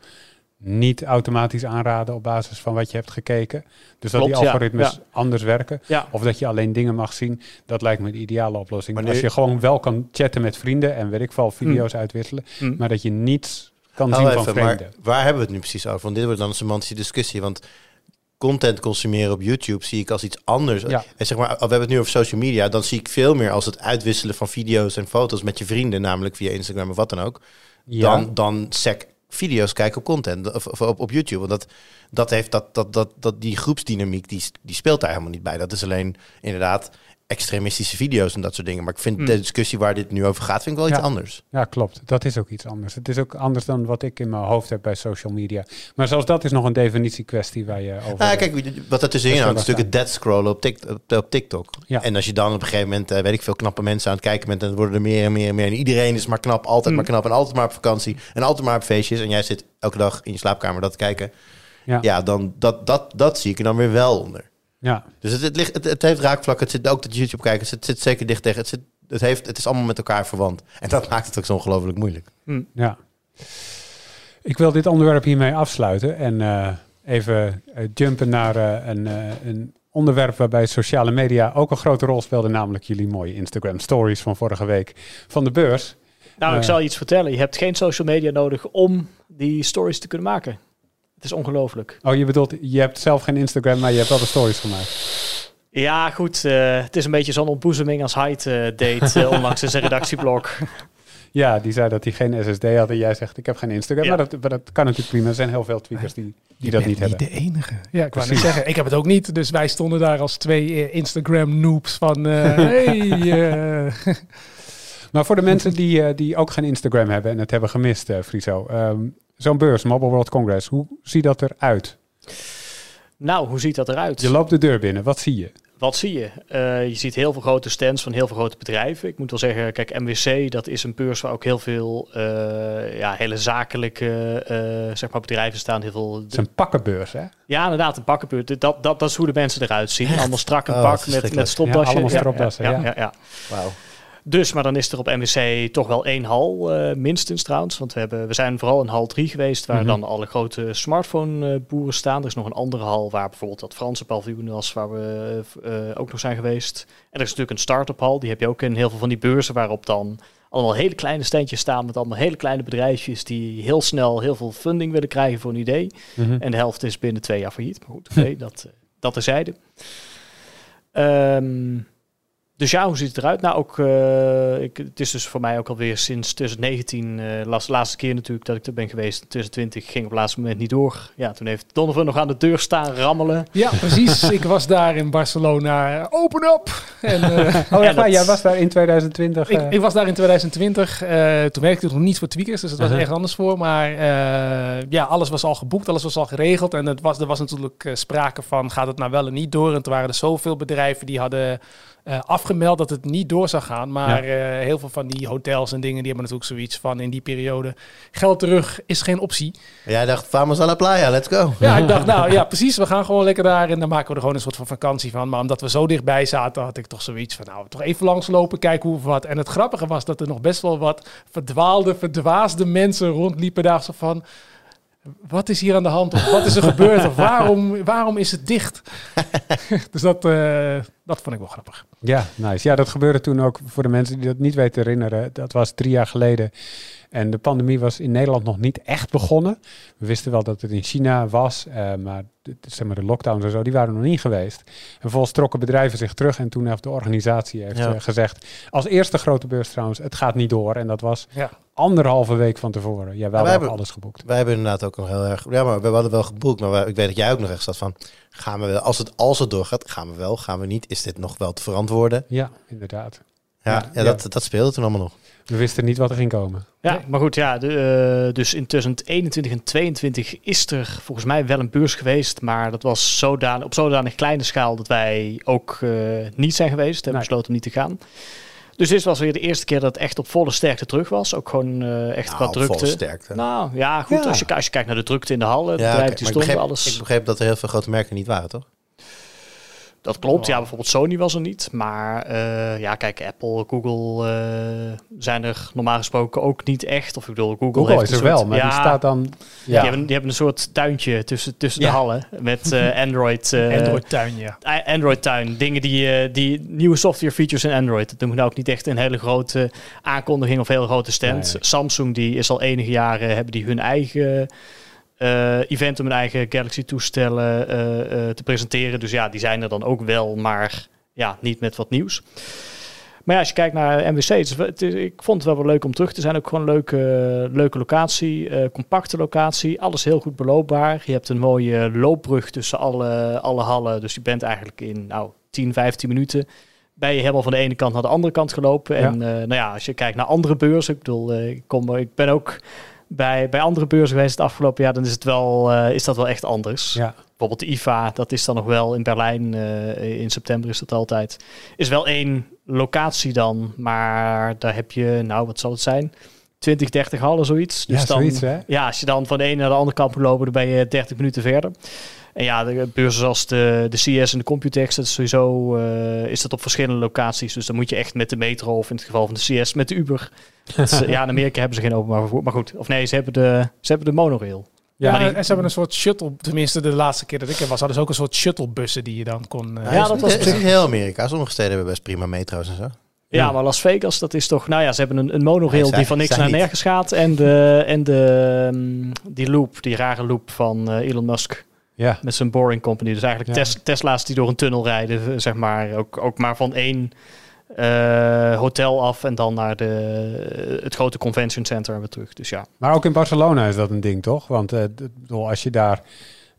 niet automatisch aanraden op basis van wat je hebt gekeken. Dus dat die algoritmes ja. anders werken. Ja, Of dat je alleen dingen mag zien. Dat lijkt me de ideale oplossing. Maar nu- Als je gewoon wel kan chatten met vrienden en weet ik veel, video's uitwisselen. Hm. Maar dat je niets kan Hou zien even, van maar vreemden. waar hebben we het nu precies over? Want dit wordt dan een semantische discussie. Want content consumeren op YouTube zie ik als iets anders. Ja. En zeg maar, we hebben het nu over social media. Dan zie ik veel meer als het uitwisselen van video's en foto's met je vrienden. Namelijk via Instagram of wat dan ook. Ja, dan, dan sec video's kijken op content of, of op, op YouTube. Want dat, dat heeft dat, dat, dat, dat die groepsdynamiek die, die speelt daar helemaal niet bij. Dat is alleen inderdaad extremistische video's en dat soort dingen. Maar ik vind Hmm. de discussie waar dit nu over gaat, vind ik wel iets anders. ja, klopt. Dat is ook iets anders. Het is ook anders dan wat ik in mijn hoofd heb bij social media. Maar zelfs dat is nog een definitiekwestie waar je over... Nou, kijk, wat er tussenin hangt, is natuurlijk het dead scrollen op, Tik- op, op TikTok. Ja. En als je dan op een gegeven moment, eh, weet ik veel, knappe mensen aan het kijken bent... en dan worden er meer en meer en meer. En iedereen is maar knap, altijd Mm. maar knap... en altijd maar op vakantie en altijd maar op feestjes... en jij zit elke dag in je slaapkamer dat te kijken... Ja. ja, dan dat, dat, dat zie ik er dan weer wel onder. Ja, Dus het, het, ligt, het, het heeft raakvlakken. Het zit ook dat YouTube kijken. Het zit, zit zeker dicht tegen. Het, zit, het, heeft, het is allemaal met elkaar verwant. En dat maakt het ook zo ongelooflijk moeilijk. Hm. ja. Ik wil dit onderwerp hiermee afsluiten en eh, even eh, jumpen naar eh, een, eh, een onderwerp waarbij sociale media ook een grote rol speelde, namelijk jullie mooie Instagram stories van vorige week van de beurs. Nou, ik zal je iets vertellen. Je hebt geen social media nodig om die stories te kunnen maken. Het is ongelooflijk. Oh, je bedoelt, je hebt zelf geen Instagram, maar je hebt wel de stories gemaakt. Ja, goed. eh, het is een beetje zo'n ontboezeming als Hyde eh, deed eh, onlangs in zijn redactieblog. Ja, die zei dat hij geen SSD had en jij zegt ik heb geen Instagram. Ja. Maar, dat, maar dat kan natuurlijk prima. Er zijn heel veel tweakers die, die dat bent niet hebben. de enige. Ja, ik wou net Precies. zeggen, ik heb het ook niet. Dus wij stonden daar als twee Instagram noobs van... eh, hey, Maar voor de mensen die, die ook geen Instagram hebben en het hebben gemist, Friso. ehm, Zo'n beurs, Mobile World Congress, hoe ziet dat eruit? Nou, hoe ziet dat eruit? Je loopt de deur binnen, wat zie je? Wat zie je? Eh, je ziet heel veel grote stands van heel veel grote bedrijven. Ik moet wel zeggen, kijk, MWC, dat is een beurs waar ook heel veel eh, ja, hele zakelijke eh, zeg maar bedrijven staan. Heel veel, Het is een pakkenbeurs, hè? ja, inderdaad, een pakkenbeurs. Dat, dat, dat is hoe de mensen eruit zien. Allemaal strak een Oh, pak met, met stropdasje. Ja, allemaal stropdassen, ja, ja. ja, ja. Wauw. Dus, maar dan is er op MWC toch wel één hal, eh, minstens trouwens. Want we, hebben, we zijn vooral in hal 3 geweest, waar Mhm. dan alle grote smartphone-boeren staan. Er is nog een andere hal waar bijvoorbeeld dat Franse paviljoen was, waar we eh, ook nog zijn geweest. En er is natuurlijk een start-up hal, die heb je ook in heel veel van die beurzen, waarop dan allemaal hele kleine standjes staan met allemaal hele kleine bedrijfjes die heel snel heel veel funding willen krijgen voor een idee. Mhm. En de helft is binnen twee jaar failliet. Maar goed, oké, dat, eh, dat terzijde. Ehm dus ja, hoe ziet het eruit? Nou, ook, eh, ik, het is dus voor mij ook alweer sinds 2019, eh las, laatste keer natuurlijk dat ik er ben geweest. In 2020 ging op het laatste moment niet door. Ja, toen heeft Donovan nog aan de deur staan rammelen. ja, precies. ik was daar in Barcelona. Open up! En, eh, Oh, Ja, dat- jij was daar in 2020. ik, eh, ik was daar in 2020. eh, toen werkte ik nog niet voor Tweakers, dus dat was Uh-huh. echt anders voor. Maar eh, ja, alles was al geboekt, alles was al geregeld. En het was, er was natuurlijk sprake van, gaat het nou wel en niet door? En toen waren er zoveel bedrijven die hadden eh, afgemeld dat het niet door zou gaan. Maar eh, heel veel van die hotels en dingen, die hebben natuurlijk zoiets van in die periode. Geld terug is geen optie. Jij dacht, vamos a la playa, let's go. Ja, ik dacht, nou ja, precies. We gaan gewoon lekker daar en dan maken we er gewoon een soort van vakantie van. Maar omdat we zo dichtbij zaten, had ik toch zoiets van, nou, toch even langslopen, kijken hoe of wat. En het grappige was dat er nog best wel wat verdwaalde, verdwaasde mensen rondliepen daar zo van... Wat is hier aan de hand? Of wat is er gebeurd? Of waarom, waarom is het dicht? dus dat, eh, dat vond ik wel grappig. Ja, nice. Ja, dat gebeurde toen ook voor de mensen die dat niet weten te herinneren. Dat was drie jaar geleden. En de pandemie was in Nederland nog niet echt begonnen. We wisten wel dat het in China was, eh, maar, de, zeg maar de lockdowns en zo, die waren nog niet geweest. En vervolgens trokken bedrijven zich terug en toen heeft de organisatie heeft, Ja. eh, gezegd, als eerste grote beurs trouwens, het gaat niet door. En dat was Ja. anderhalve week van tevoren. Ja, we hadden hebben- alles geboekt. Wij hebben inderdaad ook nog heel erg... Ja, maar we hadden wel geboekt. Maar wij- ik weet dat jij ook nog echt zat van... Gaan we wel, als het, als het doorgaat, gaan we wel, gaan we niet? Is dit nog wel te verantwoorden? Ja, inderdaad. Ja, Ja, ja, dat, dat speelde toen allemaal nog. We wisten niet wat er ging komen. Ja, Nee. maar goed, ja, de, eh, dus in 2021 en 2022 is er volgens mij wel een beurs geweest, maar dat was zodanig, op zodanig kleine schaal dat wij ook eh, niet zijn geweest, hebben Nee. besloten om niet te gaan. Dus dit was weer de eerste keer dat het echt op volle sterkte terug was. Ook gewoon eh, echt qua Nou, volle drukte. sterkte. Nou ja, goed. Ja. Als, je, als je kijkt naar de drukte in de hallen, ja, bedrijven oké, die ik begreep, alles. ik begreep dat er heel veel grote merken niet waren, toch? Dat klopt. Ja, bijvoorbeeld Sony was er niet. Maar eh, ja, kijk, Apple, Google eh, zijn er normaal gesproken ook niet echt. Of ik bedoel, Google, Google heeft is er wel, maar ja, die staat dan... Die, Ja, hebben, die hebben een soort tuintje tussen, tussen Ja. de hallen met eh, Android. eh, Android tuin, ja. I- Android tuin. Dingen die, die nieuwe software features in Android. Dat noem ik nou ook niet echt een hele grote aankondiging of hele grote stand. Nee. Samsung die is al enige jaren hebben die hun eigen event om hun eigen Galaxy toestellen eh, eh, te presenteren. Dus ja, die zijn er dan ook wel, maar ja, niet met wat nieuws. Maar ja, als je kijkt naar MWC, het is, het is- ik vond het wel wel leuk om terug te zijn. Ook gewoon een leuke, leuke locatie, eh, compacte locatie. Alles heel goed beloopbaar. Je hebt een mooie loopbrug tussen alle, alle hallen. Dus je bent eigenlijk in nou, 10, 15 minuten ben je helemaal van de ene kant naar de andere kant gelopen. Ja. En eh, nou ja, als je kijkt naar andere beurzen, ik bedoel, eh, ik, kom, ik ben ook bij, bij andere beurzen geweest het afgelopen jaar, dan is, het wel, eh, is dat wel echt anders. ja. Bijvoorbeeld de IFA, dat is dan nog wel in Berlijn, eh, in september is dat altijd. Is wel één locatie dan, maar daar heb je, nou wat zal het zijn, 20, 30 hallen zoiets. Dus ja, dan, zoiets hè? ja, als je dan van de ene naar de andere kant moet lopen, dan ben je 30 minuten verder. En ja, de beurzen zoals de, de CS en de Computex, dat is sowieso eh, is dat op verschillende locaties. Dus dan moet je echt met de metro of in het geval van de CS met de Uber. Is, eh, ja, in Amerika hebben ze geen openbaar vervoer. Maar goed, of nee, ze hebben de, ze hebben de monorail. Ja, die- en ze hebben een soort shuttle, tenminste de laatste keer dat ik er was, hadden ze ook een soort shuttlebussen die je dan kon... eh, Ja, dat was niet heel Amerika. Sommige steden hebben best prima metro's en zo. Ja, maar Las Vegas, dat is toch... Nou ja, ze hebben een, een monorail die van niks naar niet. nergens gaat. En, de, en de, mm, die loop, die rare loop van eh, Elon Musk Ja. met zijn Boring Company. Dus eigenlijk Ja. Tes- Tesla's die door een tunnel rijden, eh, zeg maar. Ook, ook maar van één eh, hotel af en dan naar de, het grote convention center weer terug. Dus ja. Maar ook in Barcelona is dat een ding, toch? Want uh, als je daar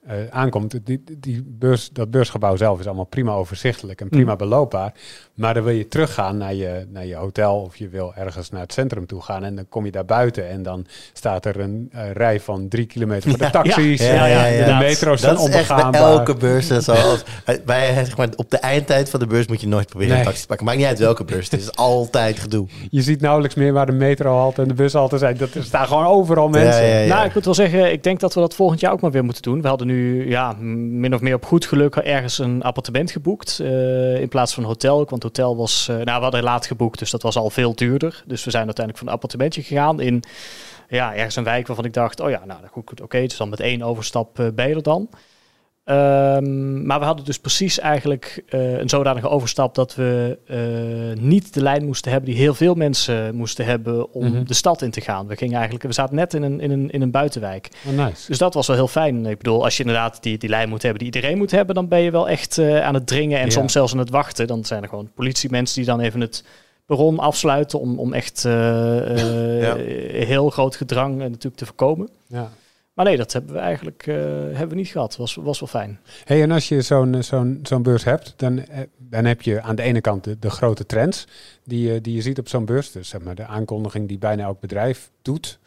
uh, aankomt, die, die beurs, dat beursgebouw zelf is allemaal prima overzichtelijk en prima mm. beloopbaar. Maar dan wil je teruggaan naar je, naar je hotel of je wil ergens naar het centrum toe gaan. En dan kom je daar buiten en dan staat er een uh, rij van drie kilometer voor de taxis. Ja, ja, ja, de metro's zijn onbegaanbaar. elke beurs. Zoals, bij, zeg maar, op de eindtijd van de beurs moet je nooit proberen een taxi te pakken. Maakt niet uit welke beurs. Het is altijd gedoe. Je ziet nauwelijks meer waar de metro halt en de bus altijd zijn. Dat, er staan gewoon overal mensen. Nou, ik moet wel zeggen, ik denk dat we dat volgend jaar ook maar weer moeten doen. We hadden nu ja, min of meer op goed geluk ergens een appartement geboekt. Uh, in plaats van een hotel. Want hotel was, uh, nou we laat geboekt, dus dat was al veel duurder. Dus we zijn uiteindelijk van een appartementje gegaan in ja, ergens een wijk waarvan ik dacht, oh ja, nou goed, goed oké, dus dan met één overstap uh, ben je dan. Um, maar we hadden dus precies eigenlijk uh, een zodanige overstap dat we uh, niet de lijn moesten hebben die heel veel mensen moesten hebben om mm -hmm. de stad in te gaan. We gingen eigenlijk, we zaten net in een, in een, in een buitenwijk. Oh, nice. Dus dat was wel heel fijn. Ik bedoel, als je inderdaad die, die lijn moet hebben die iedereen moet hebben, dan ben je wel echt uh, aan het dringen en ja. soms zelfs aan het wachten. Dan zijn er gewoon politiemensen die dan even het perron afsluiten om, om echt ja. heel groot gedrang natuurlijk te voorkomen. Ja. Maar nee, dat hebben we eigenlijk uh, hebben we niet gehad. Was, was wel fijn. Hey, en als je zo'n zo'n zo'n beurs hebt, dan, dan heb je aan de ene kant de, de grote trends die, die je ziet op zo'n beurs. Dus zeg maar de aankondiging die bijna elk bedrijf doet.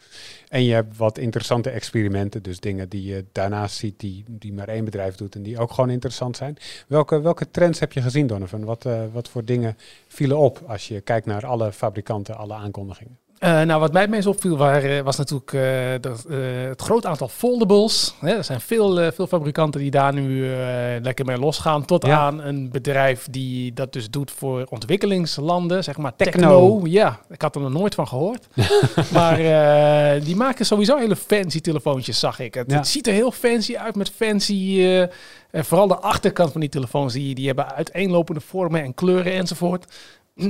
En je hebt wat interessante experimenten, dus dingen die je daarnaast ziet die, die maar één bedrijf doet en die ook gewoon interessant zijn. Welke, welke trends heb je gezien, Donovan? Wat, wat voor dingen vielen op als je kijkt naar alle fabrikanten, alle aankondigingen? Uh, nou, wat mij het meest opviel waren, was natuurlijk uh, de, uh, het groot aantal foldables. Hè, er zijn veel, veel fabrikanten die daar nu lekker mee losgaan. Tot ja. aan een bedrijf die dat dus doet voor ontwikkelingslanden, zeg maar techno. techno. Ja, ik had er nog nooit van gehoord. maar die maken sowieso hele fancy telefoontjes, zag ik. Het, ja. het ziet er heel fancy uit met fancy... vooral de achterkant van die telefoons, die, die hebben uiteenlopende vormen en kleuren enzovoort.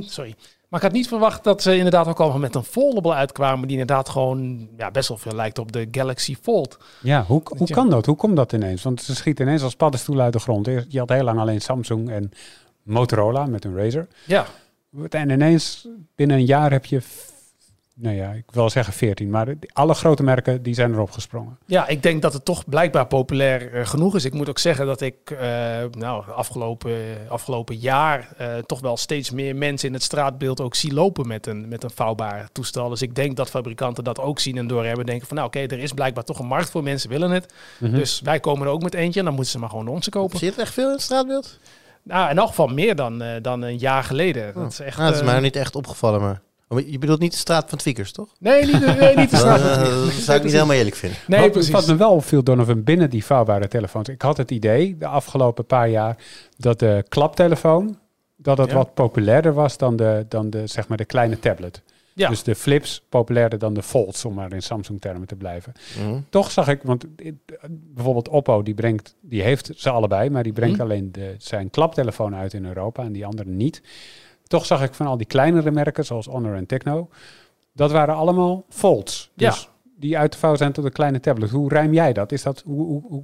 Sorry. Maar ik had niet verwacht dat ze inderdaad ook al met een foldable uitkwamen die inderdaad gewoon ja, best wel veel lijkt op de Galaxy Fold. Ja, hoe, hoe kan dat? Hoe komt dat ineens? Want ze schieten ineens als paddenstoelen uit de grond. Je had heel lang alleen Samsung en Motorola met een Razer. Ja. En ineens binnen een jaar heb je nou ja, ik wil zeggen 14, maar alle grote merken die zijn erop gesprongen. Ja, ik denk dat het toch blijkbaar populair uh, genoeg is. Ik moet ook zeggen dat ik uh, nou, afgelopen, afgelopen jaar uh, toch wel steeds meer mensen in het straatbeeld ook zie lopen met een, met een vouwbaar toestel. Dus ik denk dat fabrikanten dat ook zien en doorhebben. Denken van nou oké, okay, er is blijkbaar toch een markt voor mensen willen het. Mm -hmm. Dus wij komen er ook met eentje en dan moeten ze maar gewoon onze kopen. Je het echt veel in het straatbeeld? Nou, in elk geval meer dan, dan een jaar geleden. Oh. Dat is echt. Nou, dat is mij niet echt opgevallen, maar. Je bedoelt niet de straat van Tweakers, toch? Nee, niet de, nee, niet de straat van Tweakers. Dat zou ik niet helemaal eerlijk vinden. Nee, wat, precies. Wat me wel opviel, Donovan, binnen die vouwbare telefoons. Ik had het idee, de afgelopen paar jaar, dat de klaptelefoon, dat het ja. wat populairder was dan de, dan de, zeg maar de kleine tablet. Ja. Dus de flips populairder dan de folds, om maar in Samsung-termen te blijven. Mm. Toch zag ik, want bijvoorbeeld Oppo, die, brengt, die heeft ze allebei, maar die brengt mm. alleen de, zijn klaptelefoon uit in Europa en die andere niet. Toch zag ik van al die kleinere merken, zoals Honor en Techno, dat waren allemaal folds. Dus ja. die uit te vouwen zijn tot een kleine tablet. Hoe rijm jij dat? Is dat hoe, hoe, hoe,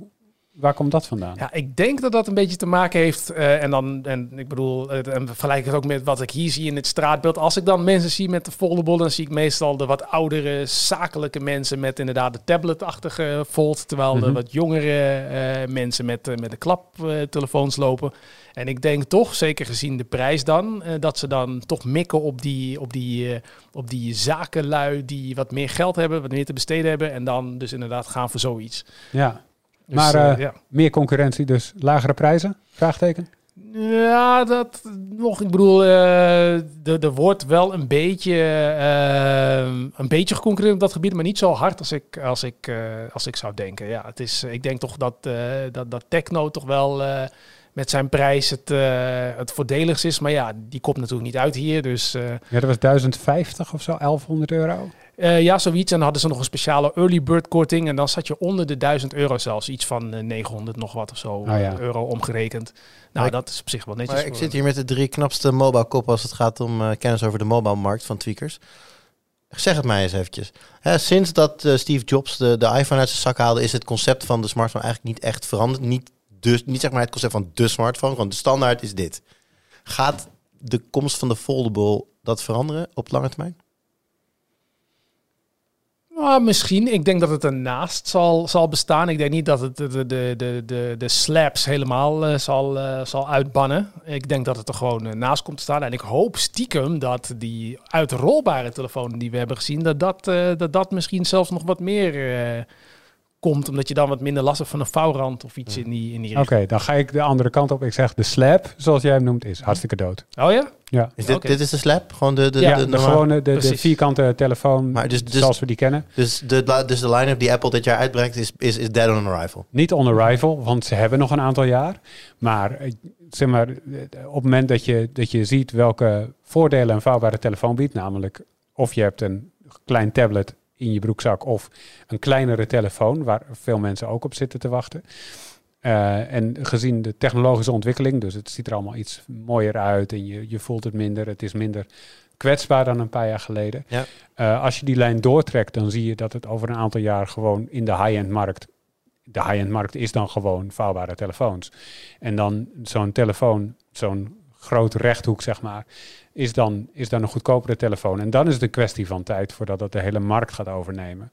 waar komt dat vandaan? Ja, ik denk dat dat een beetje te maken heeft. Uh, en dan, en ik bedoel, uh, en vergelijk het ook met wat ik hier zie in het straatbeeld. Als ik dan mensen zie met de foldable, dan zie ik meestal de wat oudere, zakelijke mensen met inderdaad de tabletachtige fold. Terwijl mm -hmm. de wat jongere uh, mensen met, met de klaptelefoons lopen. En ik denk toch, zeker gezien de prijs dan, dat ze dan toch mikken op die, op, die, op die zakenlui die wat meer geld hebben, wat meer te besteden hebben. En dan dus inderdaad gaan voor zoiets. Ja, dus, maar uh, ja. meer concurrentie, dus lagere prijzen? Vraagteken? Ja, dat nog. Ik bedoel, er wordt wel een beetje, een beetje geconcurreerd op dat gebied, maar niet zo hard als ik, als ik, als ik zou denken. Ja, het is, ik denk toch dat, dat, dat techno toch wel met zijn prijs het, uh, het voordeligst is. Maar ja, die komt natuurlijk niet uit hier. Dus, uh, ja, dat was 1050 of zo, 1100 euro. Uh, ja, zoiets. En dan hadden ze nog een speciale early bird korting. En dan zat je onder de 1000 euro zelfs. Iets van 900 nog wat of zo oh, ja. euro omgerekend. Nou, dat is op zich wel netjes. Maar ik zit hier met de drie knapste mobile kop als het gaat om kennis over de mobile markt van tweakers. Zeg het mij eens eventjes. Hè, sinds dat Steve Jobs de, de iPhone uit zijn zak haalde, is het concept van de smartphone eigenlijk niet echt veranderd. Niet dus niet zeg maar het concept van de smartphone, gewoon de standaard is dit. Gaat de komst van de foldable dat veranderen op lange termijn? Ah, misschien. Ik denk dat het ernaast zal, zal bestaan. Ik denk niet dat het de, de, de, de, de slaps helemaal eh, zal, eh, zal uitbannen. Ik denk dat het er gewoon eh, naast komt te staan. En ik hoop stiekem dat die uitrolbare telefoon die we hebben gezien, dat dat, dat, dat misschien zelfs nog wat meer komt. Omdat je dan wat minder last hebt van een vouwrand of iets in die, in die Oké, richting. dan ga ik de andere kant op. Ik zeg de slab, zoals jij hem noemt, is hartstikke dood. Oh ja? Ja. Is dit, Oké. dit is de slab? Gewoon de, de, Ja, de, gewone, de, de vierkante telefoon, Maar dus- dus- zoals we die kennen. Dus de, dus de line-up die Apple dit jaar uitbrengt is, is, is dead on arrival. Niet on arrival, want ze hebben nog een aantal jaar. Maar eh, zeg maar, eh, op het moment dat je, dat je ziet welke voordelen een vouwbare telefoon biedt, namelijk of je hebt een klein tablet in je broekzak of een kleinere telefoon, waar veel mensen ook op zitten te wachten. Eh, en gezien de technologische ontwikkeling, dus het ziet er allemaal iets mooier uit en je, je voelt het minder, het is minder kwetsbaar dan een paar jaar geleden. Ja. Eh, als je die lijn doortrekt, dan zie je dat het over een aantal jaar gewoon in de high-end markt de high-end markt is dan gewoon vouwbare telefoons. En dan zo'n telefoon, zo'n groot rechthoek zeg maar, is dan, is dan een goedkopere telefoon. En dan is het een kwestie van tijd voordat dat de hele markt gaat overnemen.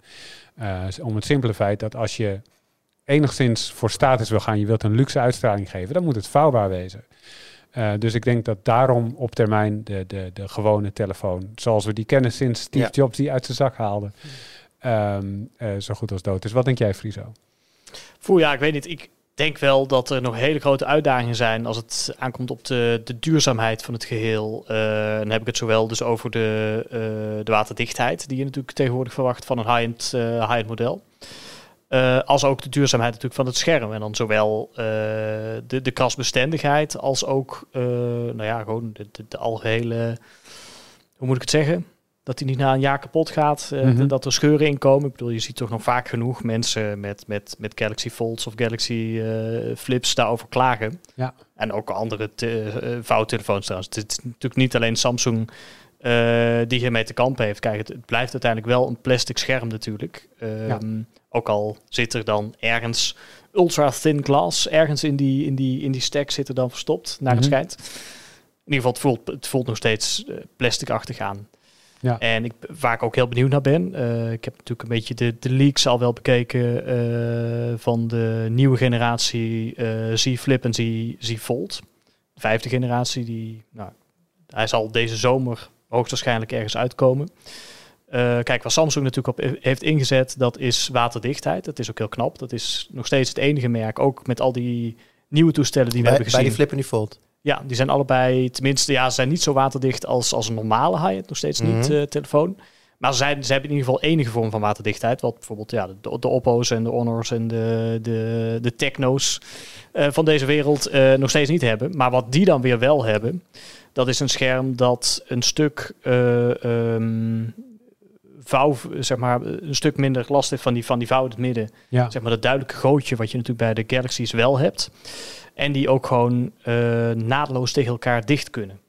Eh, om het simpele feit dat als je enigszins voor status wil gaan, je wilt een luxe uitstraling geven, dan moet het vouwbaar wezen. Eh, dus ik denk dat daarom op termijn de, de, de gewone telefoon, zoals we die kennen sinds Steve Ja. Jobs die uit zijn zak haalde, ehm, eh, zo goed als dood is. Wat denk jij, Friso? Voor ja, ik weet niet. Ik denk wel dat er nog hele grote uitdagingen zijn als het aankomt op de, de duurzaamheid van het geheel. Eh, dan heb ik het zowel dus over de, eh, de waterdichtheid, die je natuurlijk tegenwoordig verwacht van een high-end eh, high-end model. Als ook de duurzaamheid natuurlijk van het scherm. En dan zowel de, de krasbestendigheid als ook nou ja, gewoon de, de algehele, hoe moet ik het zeggen? Dat hij niet na een jaar kapot gaat, Mhm. dat er scheuren in komen. Ik bedoel, je ziet toch nog vaak genoeg mensen met, met, met Galaxy Folds of Galaxy eh, Flips daarover klagen. Ja. En ook andere te- eh, vouwtelefoons trouwens. Het is natuurlijk niet alleen Samsung die hiermee te kampen heeft. Kijk, het, het blijft uiteindelijk wel een plastic scherm natuurlijk. Ehm, Ook al zit er dan ergens ultra thin glass, ergens in die, in die, in die stack zit er dan verstopt, naar het Mhm. schijnt. In ieder geval, het voelt, het voelt nog steeds plasticachtig aan. Ja. En ik, waar ik ook heel benieuwd naar ben, eh, ik heb natuurlijk een beetje de, de leaks al wel bekeken eh, van de nieuwe generatie eh Z Flip en Z, Z Fold. De vijfde generatie, die, nou, hij zal deze zomer hoogstwaarschijnlijk ergens uitkomen. Eh, kijk, waar Samsung natuurlijk op heeft ingezet, dat is waterdichtheid. Dat is ook heel knap. Dat is nog steeds het enige merk, ook met al die nieuwe toestellen die we bij, hebben bij gezien. die flip en die fold. Ja, die zijn allebei, tenminste, ja, ze zijn niet zo waterdicht als, als een normale high-end, nog steeds niet Mhm. eh, telefoon. Maar ze, zijn, ze hebben in ieder geval enige vorm van waterdichtheid. Wat bijvoorbeeld ja, de, de Oppo's en de Honors en de, de, de Techno's eh, van deze wereld eh, nog steeds niet hebben. Maar wat die dan weer wel hebben, dat is een scherm dat een stuk ehm, vouw, zeg maar, een stuk minder last heeft van die, van die vouw in het midden Ja. zeg maar dat duidelijke gootje wat je natuurlijk bij de Galaxies wel hebt. En die ook gewoon eh, naadloos tegen elkaar dicht kunnen.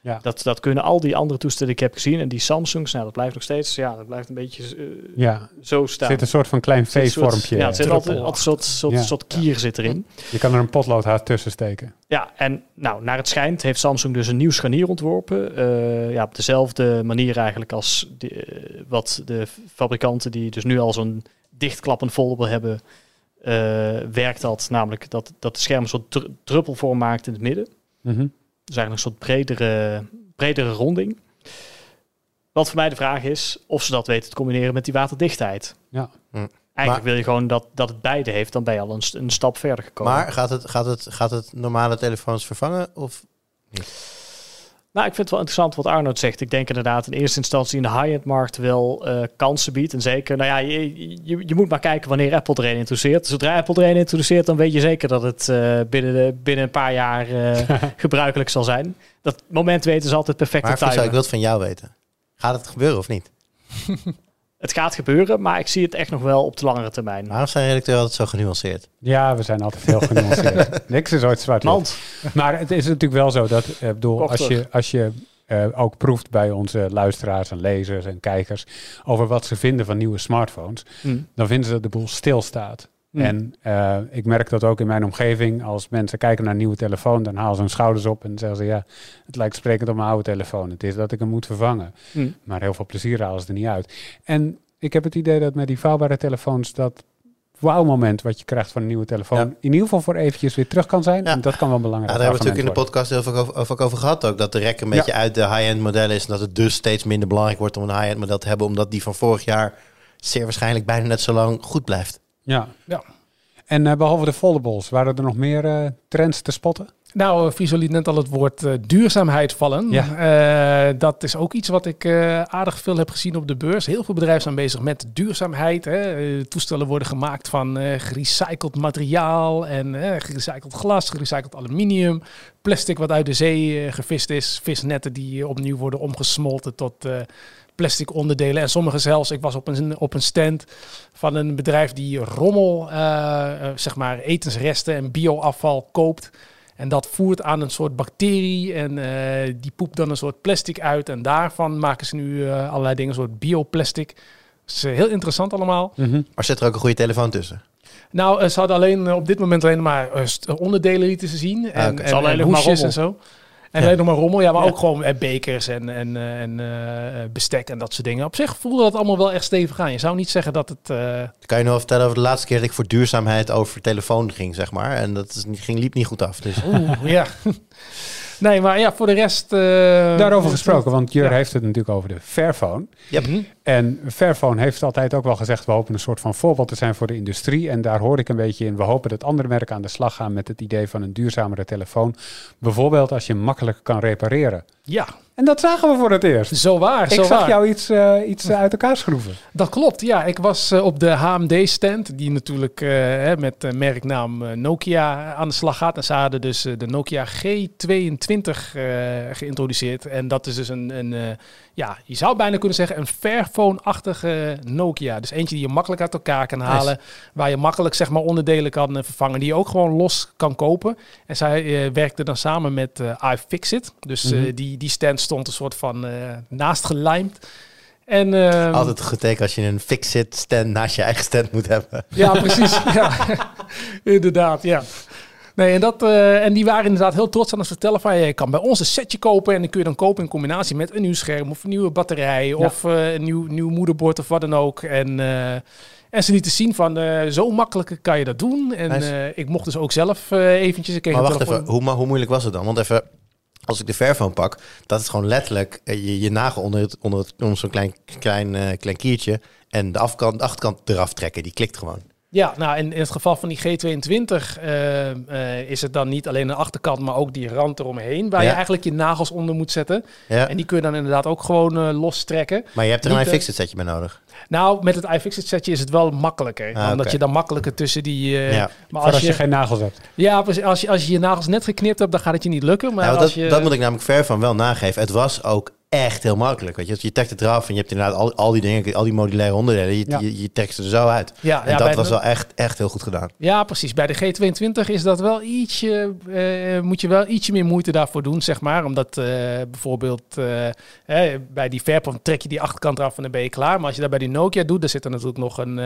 Ja. Dat, dat kunnen al die andere toestellen die ik heb gezien. En die Samsungs, nou dat blijft nog steeds, ja, dat blijft een beetje eh, Ja, zo er staan. zit een soort van klein Er V-vormpje. Ja, het zit altijd, een soort, soort, Ja. soort kier zit erin. Je kan er een potloodhaar tussen steken. Ja, en nou, naar het schijnt heeft Samsung dus een nieuw scharnier ontworpen. Eh, ja, op dezelfde manier eigenlijk als wat de fabrikanten die dus nu al zo'n dichtklappend foldable hebben, werkt dat. Namelijk dat, dat de scherm een soort dru- druppelvorm maakt in het midden. Mhm. Dus eigenlijk een soort bredere, bredere ronding. Wat voor mij de vraag is of ze dat weten te combineren met die waterdichtheid. Ja. Hm. Eigenlijk Maar- wil je gewoon dat, dat het beide heeft, dan ben je al een, een stap verder gekomen. Maar gaat het, gaat, het, gaat het normale telefoons vervangen? Of Nou, ik vind het wel interessant wat Arnold zegt. Ik denk inderdaad in eerste instantie in de high-end markt wel eh, kansen biedt. En zeker, nou ja, je, je, je moet maar kijken wanneer Apple er een introduceert. Zodra Apple er een introduceert, dan weet je zeker dat het eh, binnen, de, binnen een paar jaar eh, gebruikelijk zal zijn. Dat moment weten ze altijd perfect maar timen. ik wil het van jou weten. Gaat het gebeuren of niet? Het gaat gebeuren, maar ik zie het echt nog wel op de langere termijn. Waarom zijn redacteuren altijd zo genuanceerd? Ja, we zijn altijd heel genuanceerd. Niks is ooit zwart. Want, Maar het is natuurlijk wel zo dat, eh, bedoel, als je, als je eh, ook proeft bij onze luisteraars en lezers en kijkers over wat ze vinden van nieuwe smartphones, hm, dan vinden ze dat de boel stilstaat. Mm. En eh, ik merk dat ook in mijn omgeving. Als mensen kijken naar een nieuwe telefoon, dan halen ze hun schouders op en zeggen ze ja, het lijkt sprekend op mijn oude telefoon. Het is dat ik hem moet vervangen. Mm. Maar heel veel plezier halen ze er niet uit. En ik heb het idee dat met die vouwbare telefoons dat wauw-moment wat je krijgt van een nieuwe telefoon Ja. in ieder geval voor eventjes weer terug kan zijn. Ja. En dat kan wel Ja, belangrijk daar hebben we natuurlijk in de podcast heel veel over, gehad ook. Dat de rek een beetje uit de high-end modellen is. En dat het dus steeds minder belangrijk wordt om een high-end model te hebben. Omdat die van vorig jaar zeer waarschijnlijk bijna net zo lang goed blijft. Ja. Ja. En eh, behalve de foldables, waren er nog meer eh, trends te spotten? Nou, uh, Friso liet net al het woord eh, duurzaamheid vallen. Ja. Eh, dat is ook iets wat ik eh, aardig veel heb gezien op de beurs. Heel veel bedrijven zijn bezig met duurzaamheid. Hè. Eh, toestellen worden gemaakt van eh, gerecycled materiaal en eh, gerecycled glas, gerecycled aluminium. Plastic wat uit de zee eh, gevist is. Visnetten die eh, opnieuw worden omgesmolten tot eh, plastic onderdelen. En sommige zelfs, ik was op een, op een stand van een bedrijf die rommel, eh, eh, zeg maar etensresten en bioafval koopt. En dat voert aan een soort bacterie en eh, die poept dan een soort plastic uit. En daarvan maken ze nu eh, allerlei dingen, een soort bioplastic. Dat is heel interessant allemaal. Maar zit er ook een goede telefoon tussen? Nou, ze hadden alleen op dit moment alleen maar eh, onderdelen lieten ze zien. En, oké. en, Ze hadden en maar hoesjes en zo. En alleen nog maar rommel, ja, maar ook gewoon eh, bekers en, en, eh, en eh, bestek en dat soort dingen. Op zich voelde dat allemaal wel echt stevig aan. Je zou niet zeggen dat het... eh, Kan je nog vertellen over de laatste keer dat ik voor duurzaamheid over telefoon ging, zeg maar. En dat is niet, ging, liep niet goed af. Dus Oeh, ja. Nee, maar ja, voor de rest... eh, Daarover gesproken, want Jur Ja. heeft het natuurlijk over de Fairphone. Yep. Mhm. En Fairphone heeft altijd ook wel gezegd, we hopen een soort van voorbeeld te zijn voor de industrie. En daar hoorde ik een beetje in, we hopen dat andere merken aan de slag gaan met het idee van een duurzamere telefoon. Bijvoorbeeld als je hem makkelijk kan repareren. Ja, En dat zagen we voor het eerst. zo waar, Ik zo zag waar. jou iets, eh, iets eh, uit elkaar schroeven. Dat klopt, ja. Ik was eh, op de HMD-stand, die natuurlijk met de merknaam Nokia aan de slag gaat. En ze hadden dus de Nokia G22 eh, geïntroduceerd. En dat is dus een, een ja, je zou bijna kunnen zeggen, een Fairphone-achtige Nokia. Dus eentje die je makkelijk uit elkaar kan halen, waar je makkelijk zeg maar onderdelen kan eh, vervangen, die je ook gewoon los kan kopen. En zij eh, werkte dan samen met eh iFixit. Dus Mhm. die, die stand stond een soort van naast gelijmd. En, ehm, altijd geteken als je een fix-it stand naast je eigen stand moet hebben. ja, precies. ja. inderdaad, ja. Nee, en, dat, eh, en die waren inderdaad heel trots aan het vertellen van... je kan bij ons een setje kopen en die kun je dan kopen in combinatie met een nieuw scherm... of een nieuwe batterij of eh, een nieuw, nieuw moederbord of wat dan ook. En, eh, en ze lieten zien van zo makkelijk kan je dat doen. En ik mocht dus ook zelf eventjes... Ik Maar een wacht even, hoe, hoe moeilijk was het dan? Want even, als ik de Fairphone pak, dat is gewoon letterlijk je, je nagel onder, het, onder, het, onder zo'n klein, klein, klein kiertje en de, afkant, de achterkant eraf trekken. Die klikt gewoon. Ja, nou in, in het geval van die G22 eh, eh, is het dan niet alleen de achterkant, maar ook die rand eromheen, waar Ja. je eigenlijk je nagels onder moet zetten. Ja, En die kun je dan inderdaad ook gewoon eh lostrekken. maar je hebt er een niet, eh, iFixit setje bij nodig. Nou, met het iFixit setje is het wel makkelijker. Ah, omdat je dan makkelijker tussen die... eh, ja. Maar als je, geen nagels hebt. ja, precies, als je, als je je nagels net geknipt hebt, dan gaat het je niet lukken. Maar Nou, als dat, je, dat moet ik namelijk Fairphone wel nageven. Het was ook echt heel makkelijk. Weet je, je trekt het eraf en je hebt inderdaad al, al die dingen, al die modulaire onderdelen. Je, Ja. je, je trekt ze er zo uit. ja, En ja, dat was de- wel echt, echt heel goed gedaan. Ja, precies. Bij de G22 is dat wel ietsje, eh, moet je wel ietsje meer moeite daarvoor doen, zeg maar. Omdat eh, bijvoorbeeld eh, bij die Fairphone trek je die achterkant eraf en dan ben je klaar. Maar als je dat bij die Nokia doet, dan zit er natuurlijk nog een,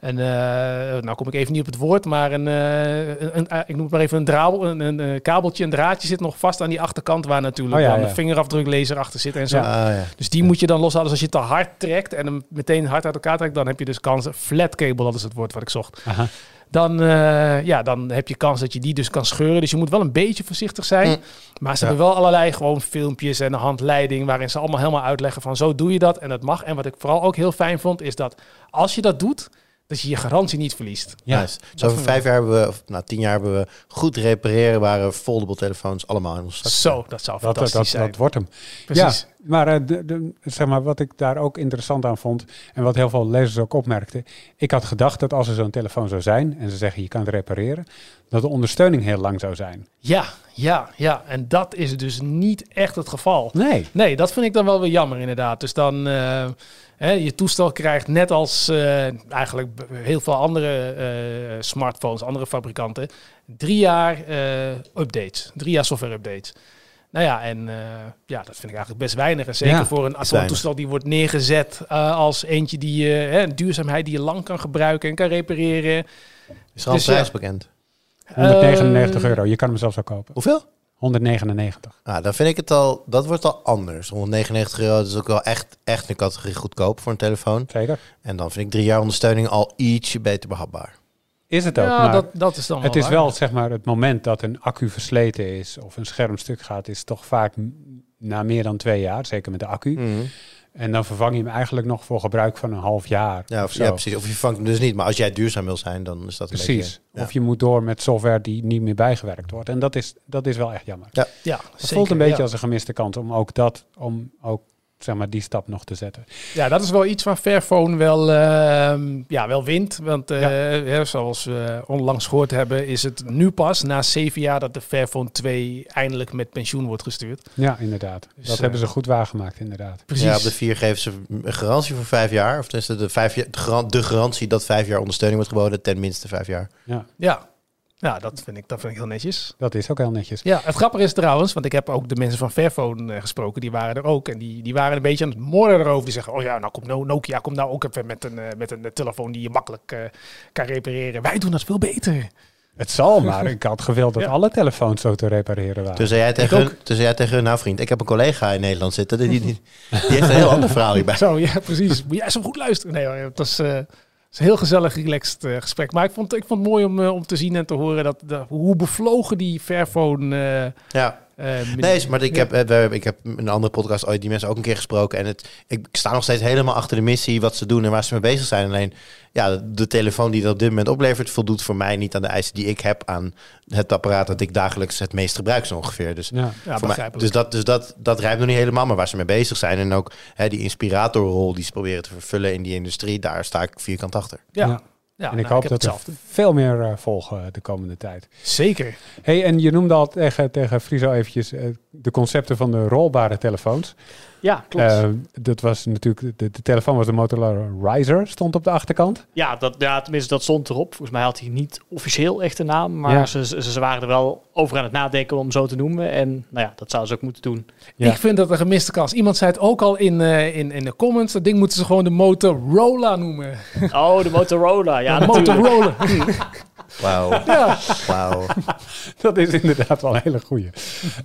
een eh, nou kom ik even niet op het woord, maar een, eh, een, een- eh, ik noem het maar even een draal, een, een, kabeltje, een draadje zit nog vast aan die achterkant waar natuurlijk Oh ja, dan ja. een vingerafdruklezer achter zit en zo. Ah, ja. Dus die moet je dan loshalen. Dus als je het te hard trekt en hem meteen hard uit elkaar trekt, dan heb je dus kans. Flat cable, dat is het woord wat ik zocht. Aha. Dan, eh, ja, dan heb je kans dat je die dus kan scheuren. Dus je moet wel een beetje voorzichtig zijn. Mm. Maar ze Ja. hebben wel allerlei gewoon filmpjes en een handleiding waarin ze allemaal helemaal uitleggen van zo doe je dat en dat mag. En wat ik vooral ook heel fijn vond is dat als je dat doet, dat je je garantie niet verliest. Ja. Nice. Zo over vijf jaar hebben we, of nou tien jaar hebben we goed repareerbare foldable telefoons allemaal in ons zak. Zo, dat zou Dat, fantastisch dat, zijn. dat wordt hem. Precies. Ja, maar, eh, de, de, zeg maar wat ik daar ook interessant aan vond en wat heel veel lezers ook opmerkten. Ik had gedacht dat als er zo'n telefoon zou zijn en ze zeggen je kan het repareren, dat de ondersteuning heel lang zou zijn. Ja, ja, ja. En dat is dus niet echt het geval. Nee. Nee, dat vind ik dan wel weer jammer inderdaad. Dus dan eh, hè, je toestel krijgt net als eh, eigenlijk heel veel andere eh, smartphones, andere fabrikanten, drie jaar eh, updates, drie jaar software updates. Nou ja, en uh, ja, dat vind ik eigenlijk best weinig. En zeker Ja, voor een atoomtoestel die wordt neergezet uh, als eentje die uh, hè, een duurzaamheid die je lang kan gebruiken en kan repareren. Is er al Dus prijs bekend? 199 Eh, euro. Je kan hem zelfs ook kopen. Hoeveel? 199. Nou, dan vind ik het al, dat wordt al anders. 199 euro dat is ook wel echt, echt een categorie goedkoop voor een telefoon. Zeker. En dan vind ik drie jaar ondersteuning al ietsje beter behapbaar. Is het ook. Ja, maar dat, dat is dan het wel is waar. wel zeg maar het moment dat een accu versleten is of een scherm stuk gaat, is toch vaak na meer dan twee jaar, zeker met de accu. Mhm. En dan vervang je hem eigenlijk nog voor gebruik van een half jaar. Ja, of, zo. ja, precies. Of je vangt hem dus niet. Maar als jij duurzaam wil zijn, dan is dat een Precies. beetje... ja. Of je moet door met software die niet meer bijgewerkt wordt. En dat is, dat is wel echt jammer. Ja, Het zeker, voelt een beetje ja. als een gemiste kans om ook dat, om ook zeg maar die stap nog te zetten. Ja, dat is wel iets waar Fairphone wel, ehm, ja, wel wint. Want eh, hè, zoals we onlangs gehoord hebben, is het nu pas na zeven jaar dat de Fairphone 2 eindelijk met pensioen wordt gestuurd. Ja, inderdaad. Dus, dat eh, hebben ze goed waargemaakt, inderdaad. Precies. Ja, op de 4 geven ze een garantie voor vijf jaar. Of tenminste de, vijf jaar, de, garan- de garantie dat vijf jaar ondersteuning wordt geboden. Ten minste vijf jaar. Ja, Ja, ja dat, vind ik, dat vind ik heel netjes. dat is ook heel netjes. Ja, het grappige is trouwens, want ik heb ook de mensen van Fairphone eh, gesproken, die waren er ook. En die, die waren een beetje aan het moorden erover. Die zeggen, oh ja, nou komt No- Nokia, komt nou ook even met een, eh, met een eh, telefoon die je makkelijk eh, kan repareren. Wij doen dat veel beter. Het zal, maar ik had gewild dat Ja. alle telefoons zo te repareren waren. Toen zei jij tegen, hun, toen zei jij tegen hun, nou vriend, ik heb een collega in Nederland zitten. Die, die, die, heeft een heel ander verhaal hierbij. Zo, ja, precies. Moet jij zo goed luisteren? Nee, hoor, het was een heel gezellig, relaxed eh, gesprek. Maar ik vond, ik vond het mooi om, eh, om te zien en te horen dat, dat- hoe bevlogen die Fairphone... eh, Ja. Eh, Nee, maar ik Ja. heb, eh, ik heb in een andere podcast ooit die mensen ook een keer gesproken. En het, ik sta nog steeds helemaal achter de missie, wat ze doen en waar ze mee bezig zijn. Alleen, ja, de, telefoon die dat op dit moment oplevert, voldoet voor mij niet aan de eisen die ik heb aan het apparaat dat ik dagelijks het meest gebruik zo ongeveer. Dus, Ja. Ja, voor mij, begrijpelijk. dus dat, dus dat, dat rijpt nog niet helemaal, maar waar ze mee bezig zijn. En ook hè, die inspiratorrol die ze proberen te vervullen in die industrie, daar sta ik vierkant achter. ja. Ja. En ik nou, hoop dat er veel meer eh, volgen de komende tijd. Zeker. hey, en je noemde al tegen, tegen Friso eventjes eh, de concepten van de rolbare telefoons. Ja, klopt. Eh, dat was natuurlijk, de, de telefoon was de Motorola Riser, stond op de achterkant. Ja, dat, ja, tenminste, dat stond erop. Volgens mij had hij niet officieel echt een naam, maar Ja. ze, ze, ze waren er wel over aan het nadenken om hem zo te noemen. En nou ja, dat zouden ze ook moeten doen. Ja. Ik vind dat een gemiste kans. Iemand zei het ook al in, eh, in, in de comments. Dat ding moeten ze gewoon de Motorola noemen. Oh, de Motorola. Ja, de. Motorola. Wauw, ja. wauw. Dat is inderdaad wel een hele goeie.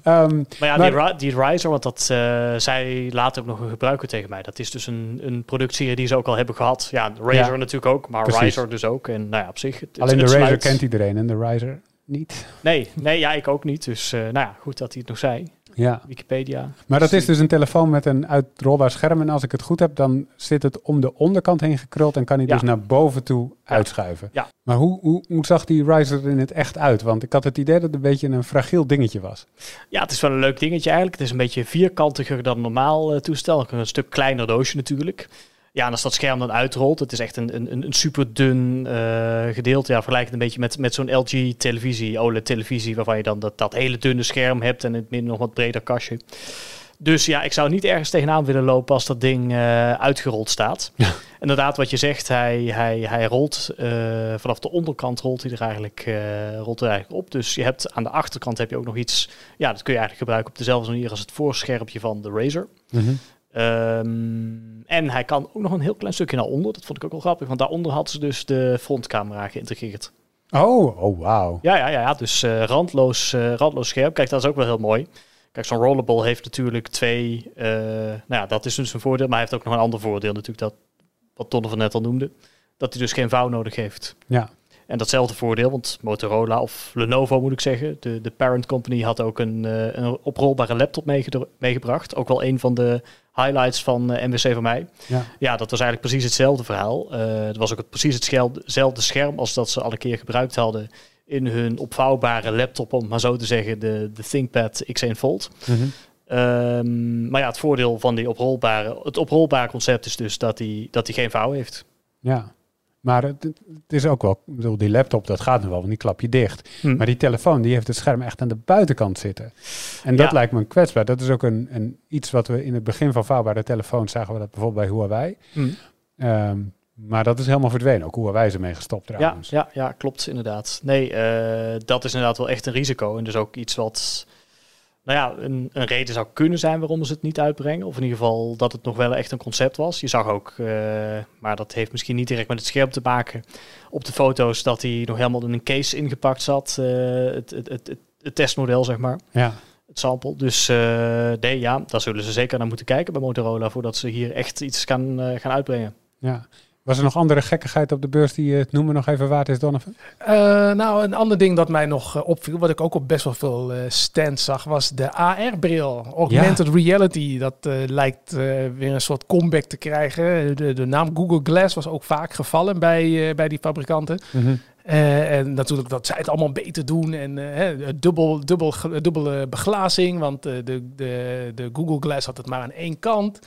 Ehm, Maar ja, Maar- die, Ri- die Riser, want dat uh, zei later ook nog een gebruiker tegen mij. Dat is dus een, een productserie die ze ook al hebben gehad. Ja, de Razer Ja. natuurlijk ook, maar Precies. Riser dus ook. En nou ja, op zich... Het, het- alleen de Razer sluit- kent iedereen en de Riser niet. Nee, nee, ja, ik ook niet. Dus uh, nou ja, goed dat hij het nog zei. Ja, Wikipedia. maar dat is dus een telefoon met een uitrolbaar scherm. En als ik het goed heb, dan zit het om de onderkant heen gekruld en kan hij Ja. dus naar boven toe uitschuiven. Ja. Maar hoe, hoe, hoe zag die Riser er in het echt uit? Want ik had het idee dat het een beetje een fragiel dingetje was. Ja, het is wel een leuk dingetje eigenlijk. Het is een beetje vierkantiger dan normaal uh, toestel. Een stuk kleiner doosje natuurlijk. Ja, en als dat scherm dan uitrolt, het is echt een, een, een super dun uh, gedeelte. Ja, vergelijk het een beetje met, met zo'n LG-televisie, OLED-televisie, waarvan je dan dat, dat hele dunne scherm hebt en in het midden nog wat breder kastje. Dus ja, ik zou niet ergens tegenaan willen lopen als dat ding uh, uitgerold staat. Ja. Inderdaad, wat je zegt, hij, hij, hij rolt uh, vanaf de onderkant rolt hij er eigenlijk, uh, rolt er eigenlijk op. Dus je hebt aan de achterkant heb je ook nog iets. Ja, dat kun je eigenlijk gebruiken op dezelfde manier als het voorschermpje van de Razer. Mm -hmm. Um, en hij kan ook nog een heel klein stukje naar onder. Dat vond ik ook wel grappig, want daaronder hadden ze dus de frontcamera geïntegreerd. Oh, oh wauw. Ja, ja, ja, ja. dus uh, randloos, uh, randloos scherp. Kijk, dat is ook wel heel mooi. Kijk, zo'n rollable heeft natuurlijk twee... Uh, nou ja, dat is dus een voordeel. Maar hij heeft ook nog een ander voordeel natuurlijk. Dat, wat Donovan net al noemde. Dat hij dus geen vouw nodig heeft. Ja. En datzelfde voordeel, want Motorola of Lenovo moet ik zeggen, de, de parent company had ook een, uh, een oprolbare laptop meege meegebracht. Ook wel een van de highlights van MWC van mij. Ja. ja, dat was eigenlijk precies hetzelfde verhaal. Uh, het was ook het, precies hetzelfde scherm als dat ze alle keer gebruikt hadden in hun opvouwbare laptop, om maar zo te zeggen, de, de ThinkPad X1 Fold. Mm -hmm. um, maar ja, het voordeel van die oprolbare, het oprolbare concept is dus dat hij dat geen vouw heeft. Ja. Maar het, het, is ook wel, ik bedoel, die laptop, dat gaat nu wel, want die klap je dicht. Hm. Maar die telefoon, die heeft het scherm echt aan de buitenkant zitten. En dat Ja. lijkt me een kwetsbaar. Dat is ook een, een, iets wat we in het begin van vouwbare telefoons zagen we dat bijvoorbeeld bij Huawei. Hm. Um, maar dat is helemaal verdwenen. Ook Huawei is ermee gestopt Ja, trouwens. ja, ja, klopt inderdaad. Nee, uh, dat is inderdaad wel echt een risico. En dus ook iets wat Nou ja, een, een reden zou kunnen zijn waarom ze het niet uitbrengen. Of in ieder geval dat het nog wel echt een concept was. Je zag ook, uh, maar dat heeft misschien niet direct met het scherm te maken, op de foto's dat hij nog helemaal in een case ingepakt zat. Uh, het, het, het, het, testmodel, zeg maar. Ja. Het sample. Dus uh, nee, ja, daar zullen ze zeker naar moeten kijken bij Motorola voordat ze hier echt iets gaan, gaan uitbrengen. Ja, was er nog andere gekkigheid op de beurs die het noemen nog even waard is, Donovan? Uh, nou, een ander ding dat mij nog uh, opviel, wat ik ook op best wel veel uh, stands zag, was de AR-bril. Augmented ja. reality. Dat lijkt weer een soort comeback te krijgen. De, de, naam Google Glass was ook vaak gevallen bij, bij die fabrikanten. -hmm. en natuurlijk dat zij het allemaal beter doen. En dubbel, dubbel, dubbele beglazing, want de, de, de Google Glass had het maar aan één kant.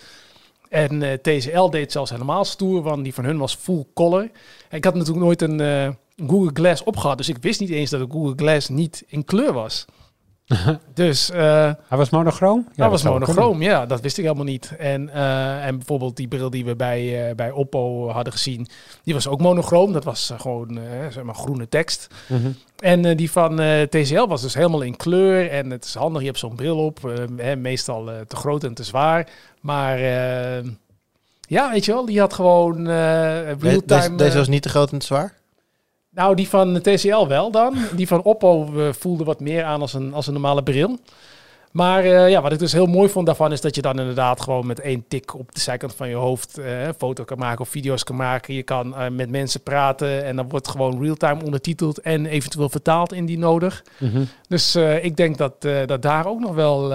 En uh, TCL deed zelfs helemaal stoer, want die van hun was full color. ik had natuurlijk nooit een uh, Google Glass opgehad, dus ik wist niet eens dat de Google Glass niet in kleur was. dus, uh, hij was monochroom? Ja, hij was monochroom, ja, dat wist ik helemaal niet. En, en bijvoorbeeld die bril die we bij, bij Oppo hadden gezien, die was ook monochroom. Dat was gewoon zeg maar groene tekst. Mm -hmm. En die van TCL was dus helemaal in kleur. En het is handig, je hebt zo'n bril op, meestal te groot en te zwaar. Maar uh, ja, weet je wel, die had gewoon uh, real-time... Deze, deze was niet te groot en te zwaar? Nou, die van TCL wel dan. Die van Oppo voelde wat meer aan als een, als een normale bril. Maar uh, ja, wat ik dus heel mooi vond daarvan is dat je dan inderdaad gewoon met één tik op de zijkant van je hoofd uh, foto kan maken of video's kan maken. Je kan uh, met mensen praten en dan wordt gewoon real-time ondertiteld en eventueel vertaald indien nodig. Mm -hmm. Dus ik denk dat, dat daar ook nog wel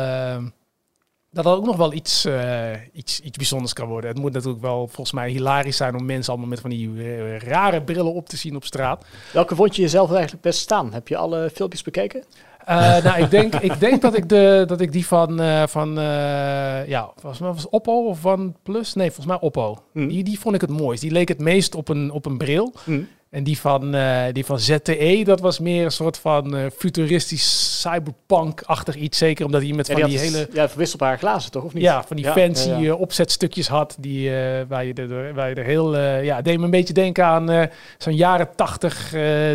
dat dat ook nog wel iets, uh, iets, iets bijzonders kan worden. Het moet natuurlijk wel volgens mij hilarisch zijn om mensen allemaal met van die uh, rare brillen op te zien op straat. Welke vond je jezelf eigenlijk best staan? Heb je alle filmpjes bekeken? Uh, nou, ik denk, ik denk dat, ik de, dat ik die van, van ja, mij was Oppo of van Plus? Nee, volgens mij Oppo. Mm. Die, die vond ik het mooist. Die leek het meest op een, op een bril. Mm. En die van, uh, die van ZTE, dat was meer een soort van uh, futuristisch cyberpunk-achtig iets. Zeker omdat hij met ja, van die, die hele... Ja, verwisselbare glazen toch, of niet? Ja, van die ja, fancy ja, uh, opzetstukjes had. Die, waar, je er, waar je er heel... ja, deed me een beetje denken aan zo'n jaren tachtig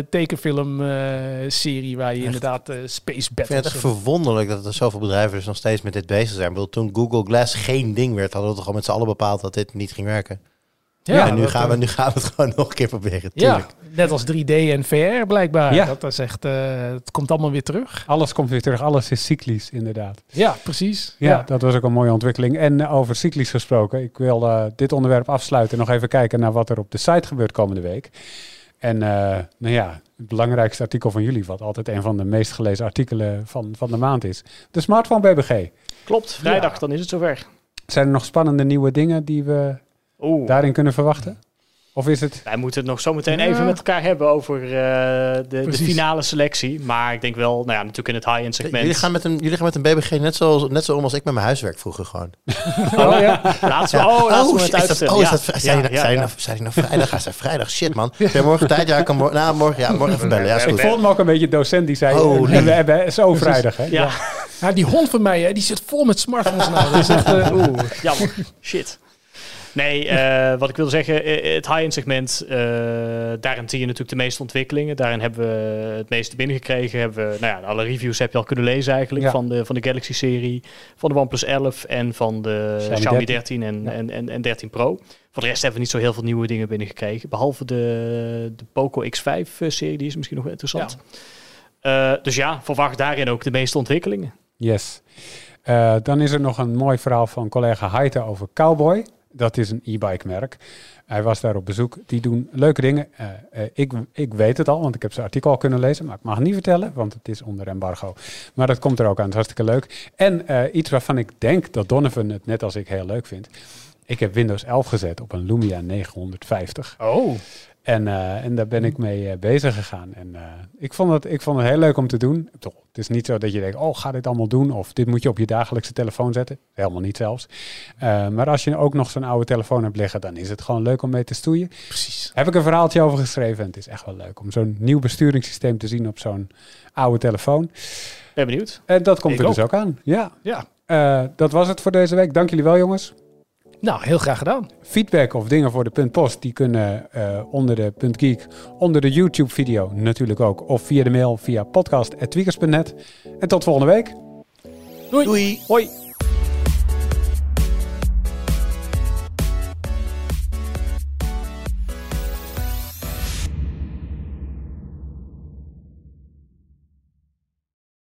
tekenfilm-serie... waar je echt? inderdaad space battles... Ik vind het echt verwonderlijk dat er zoveel bedrijven dus nog steeds met dit bezig zijn. Ik bedoel, toen Google Glass geen ding werd, hadden we toch al met z'n allen bepaald dat dit niet ging werken. Ja, en nu gaan, we, nu gaan we het gewoon nog een keer proberen. Ja, net als 3D en VR blijkbaar. Ja. Dat is echt, uh, het komt allemaal weer terug. Alles komt weer terug, alles is cyclisch inderdaad. Ja, precies. Ja, ja. dat was ook een mooie ontwikkeling. En over cyclisch gesproken, ik wil uh, dit onderwerp afsluiten. Nog even kijken naar wat er op de site gebeurt komende week. En uh, nou ja, het belangrijkste artikel van jullie, wat altijd een van de meest gelezen artikelen van, van de maand is. De smartphone BBG. Klopt, vrijdag, ja. dan is het zover. Zijn er nog spannende nieuwe dingen die we Oeh. daarin kunnen verwachten? Of is het... Wij moeten het nog zo meteen ja. even met elkaar hebben over uh, de, de, finale selectie. Maar ik denk wel, nou ja, natuurlijk in het high-end segment. Jullie gaan met een, jullie gaan met een BBG net zo, net zo om als ik met mijn huiswerk vroeger gewoon. oh ja? Laten we, ja. oh, laten we het uitstellen. Oh, is dat, zijn ja, ja, nou, zijn nou vrijdag? Hij zei vrijdag, shit man. Ja, morgen tijd? Ja, kan morgen, nou, morgen, ja, morgen even bellen. Ja, ik vond me ook een beetje docent die zei, oh, nee. we hebben zo vrijdag. Hè? Ja. ja. die hond van mij, hè, die zit vol met smartphones nou. Dat is echt, uh, oeh, jammer. Shit. Nee, uh, wat ik wil zeggen, het high-end segment, uh, daarin zie je natuurlijk de meeste ontwikkelingen. Daarin hebben we het meeste binnengekregen. Hebben we, nou ja, alle reviews heb je al kunnen lezen eigenlijk ja. van, de, van de Galaxy-serie, van de OnePlus 11 en van de Xiaomi, Xiaomi 13 en, ja. en, en, en 13 Pro. Voor de rest hebben we niet zo heel veel nieuwe dingen binnengekregen. Behalve de, de Poco X5-serie, die is misschien nog wel interessant. Ja. Uh, dus ja, verwacht daarin ook de meeste ontwikkelingen. Yes. Uh, dan is er nog een mooi verhaal van collega Heite over Cowboy. Dat is een e-bike merk. Hij was daar op bezoek. Die doen leuke dingen. Uh, uh, ik, ik weet het al, want ik heb zijn artikel al kunnen lezen. Maar ik mag het niet vertellen, want het is onder embargo. Maar dat komt er ook aan. Het is hartstikke leuk. En uh, iets waarvan ik denk dat Donovan het net als ik heel leuk vindt. Ik heb Windows 11 gezet op een Lumia 950. Oh. En, uh, en daar ben ik mee uh, bezig gegaan. En uh, ik, vond het, ik vond het heel leuk om te doen. Toch, het is niet zo dat je denkt, oh, ga dit allemaal doen. Of dit moet je op je dagelijkse telefoon zetten. Helemaal niet zelfs. maar als je ook nog zo'n oude telefoon hebt liggen, dan is het gewoon leuk om mee te stoeien. Precies. Heb ik een verhaaltje over geschreven. En het is echt wel leuk om zo'n nieuw besturingssysteem te zien op zo'n oude telefoon. Ben benieuwd. En dat komt ik er ook. dus ook aan. Ja. ja. dat was het voor deze week. Dank jullie wel, jongens. Nou, heel graag gedaan. Feedback of dingen voor de punt post, die kunnen uh, onder de punt geek, onder de YouTube video natuurlijk ook. Of via de mail via podcast.tweakers.net. En tot volgende week. Doei. Doei. Hoi!